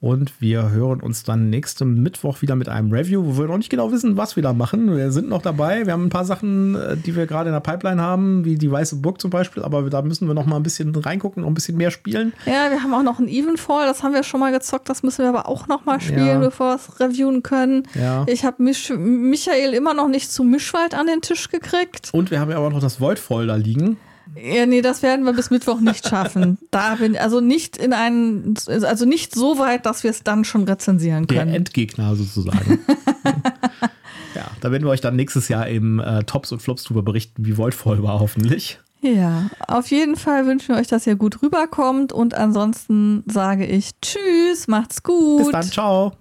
Und wir hören uns dann nächsten Mittwoch wieder mit einem Review, wo wir noch nicht genau wissen, was wir da machen. Wir sind noch dabei. Wir haben ein paar Sachen, äh, die wir gerade in der Pipeline haben, wie die Weiße Burg zum Beispiel. Aber da müssen wir noch mal ein bisschen reingucken, noch ein bisschen mehr spielen. Ja, wir haben auch noch ein Evenfall. Das haben wir schon mal gezockt. Das müssen wir aber auch noch mal spielen, ja. bevor wir es reviewen können. Ja. Ich habe Michael immer noch nicht zu Mischwald an den Tisch gekriegt. Und wir haben ja aber noch das Voidfall da liegen. Ja, nee, das werden wir bis Mittwoch nicht schaffen. [laughs] da bin also nicht in einen, also nicht so weit, dass wir es dann schon rezensieren können. Der Endgegner sozusagen. [laughs] ja, da werden wir euch dann nächstes Jahr eben äh, Tops und Flops drüber berichten, wie Voidfall war hoffentlich. Ja, auf jeden Fall wünschen wir euch, dass ihr gut rüberkommt und ansonsten sage ich Tschüss, macht's gut. Bis dann, ciao.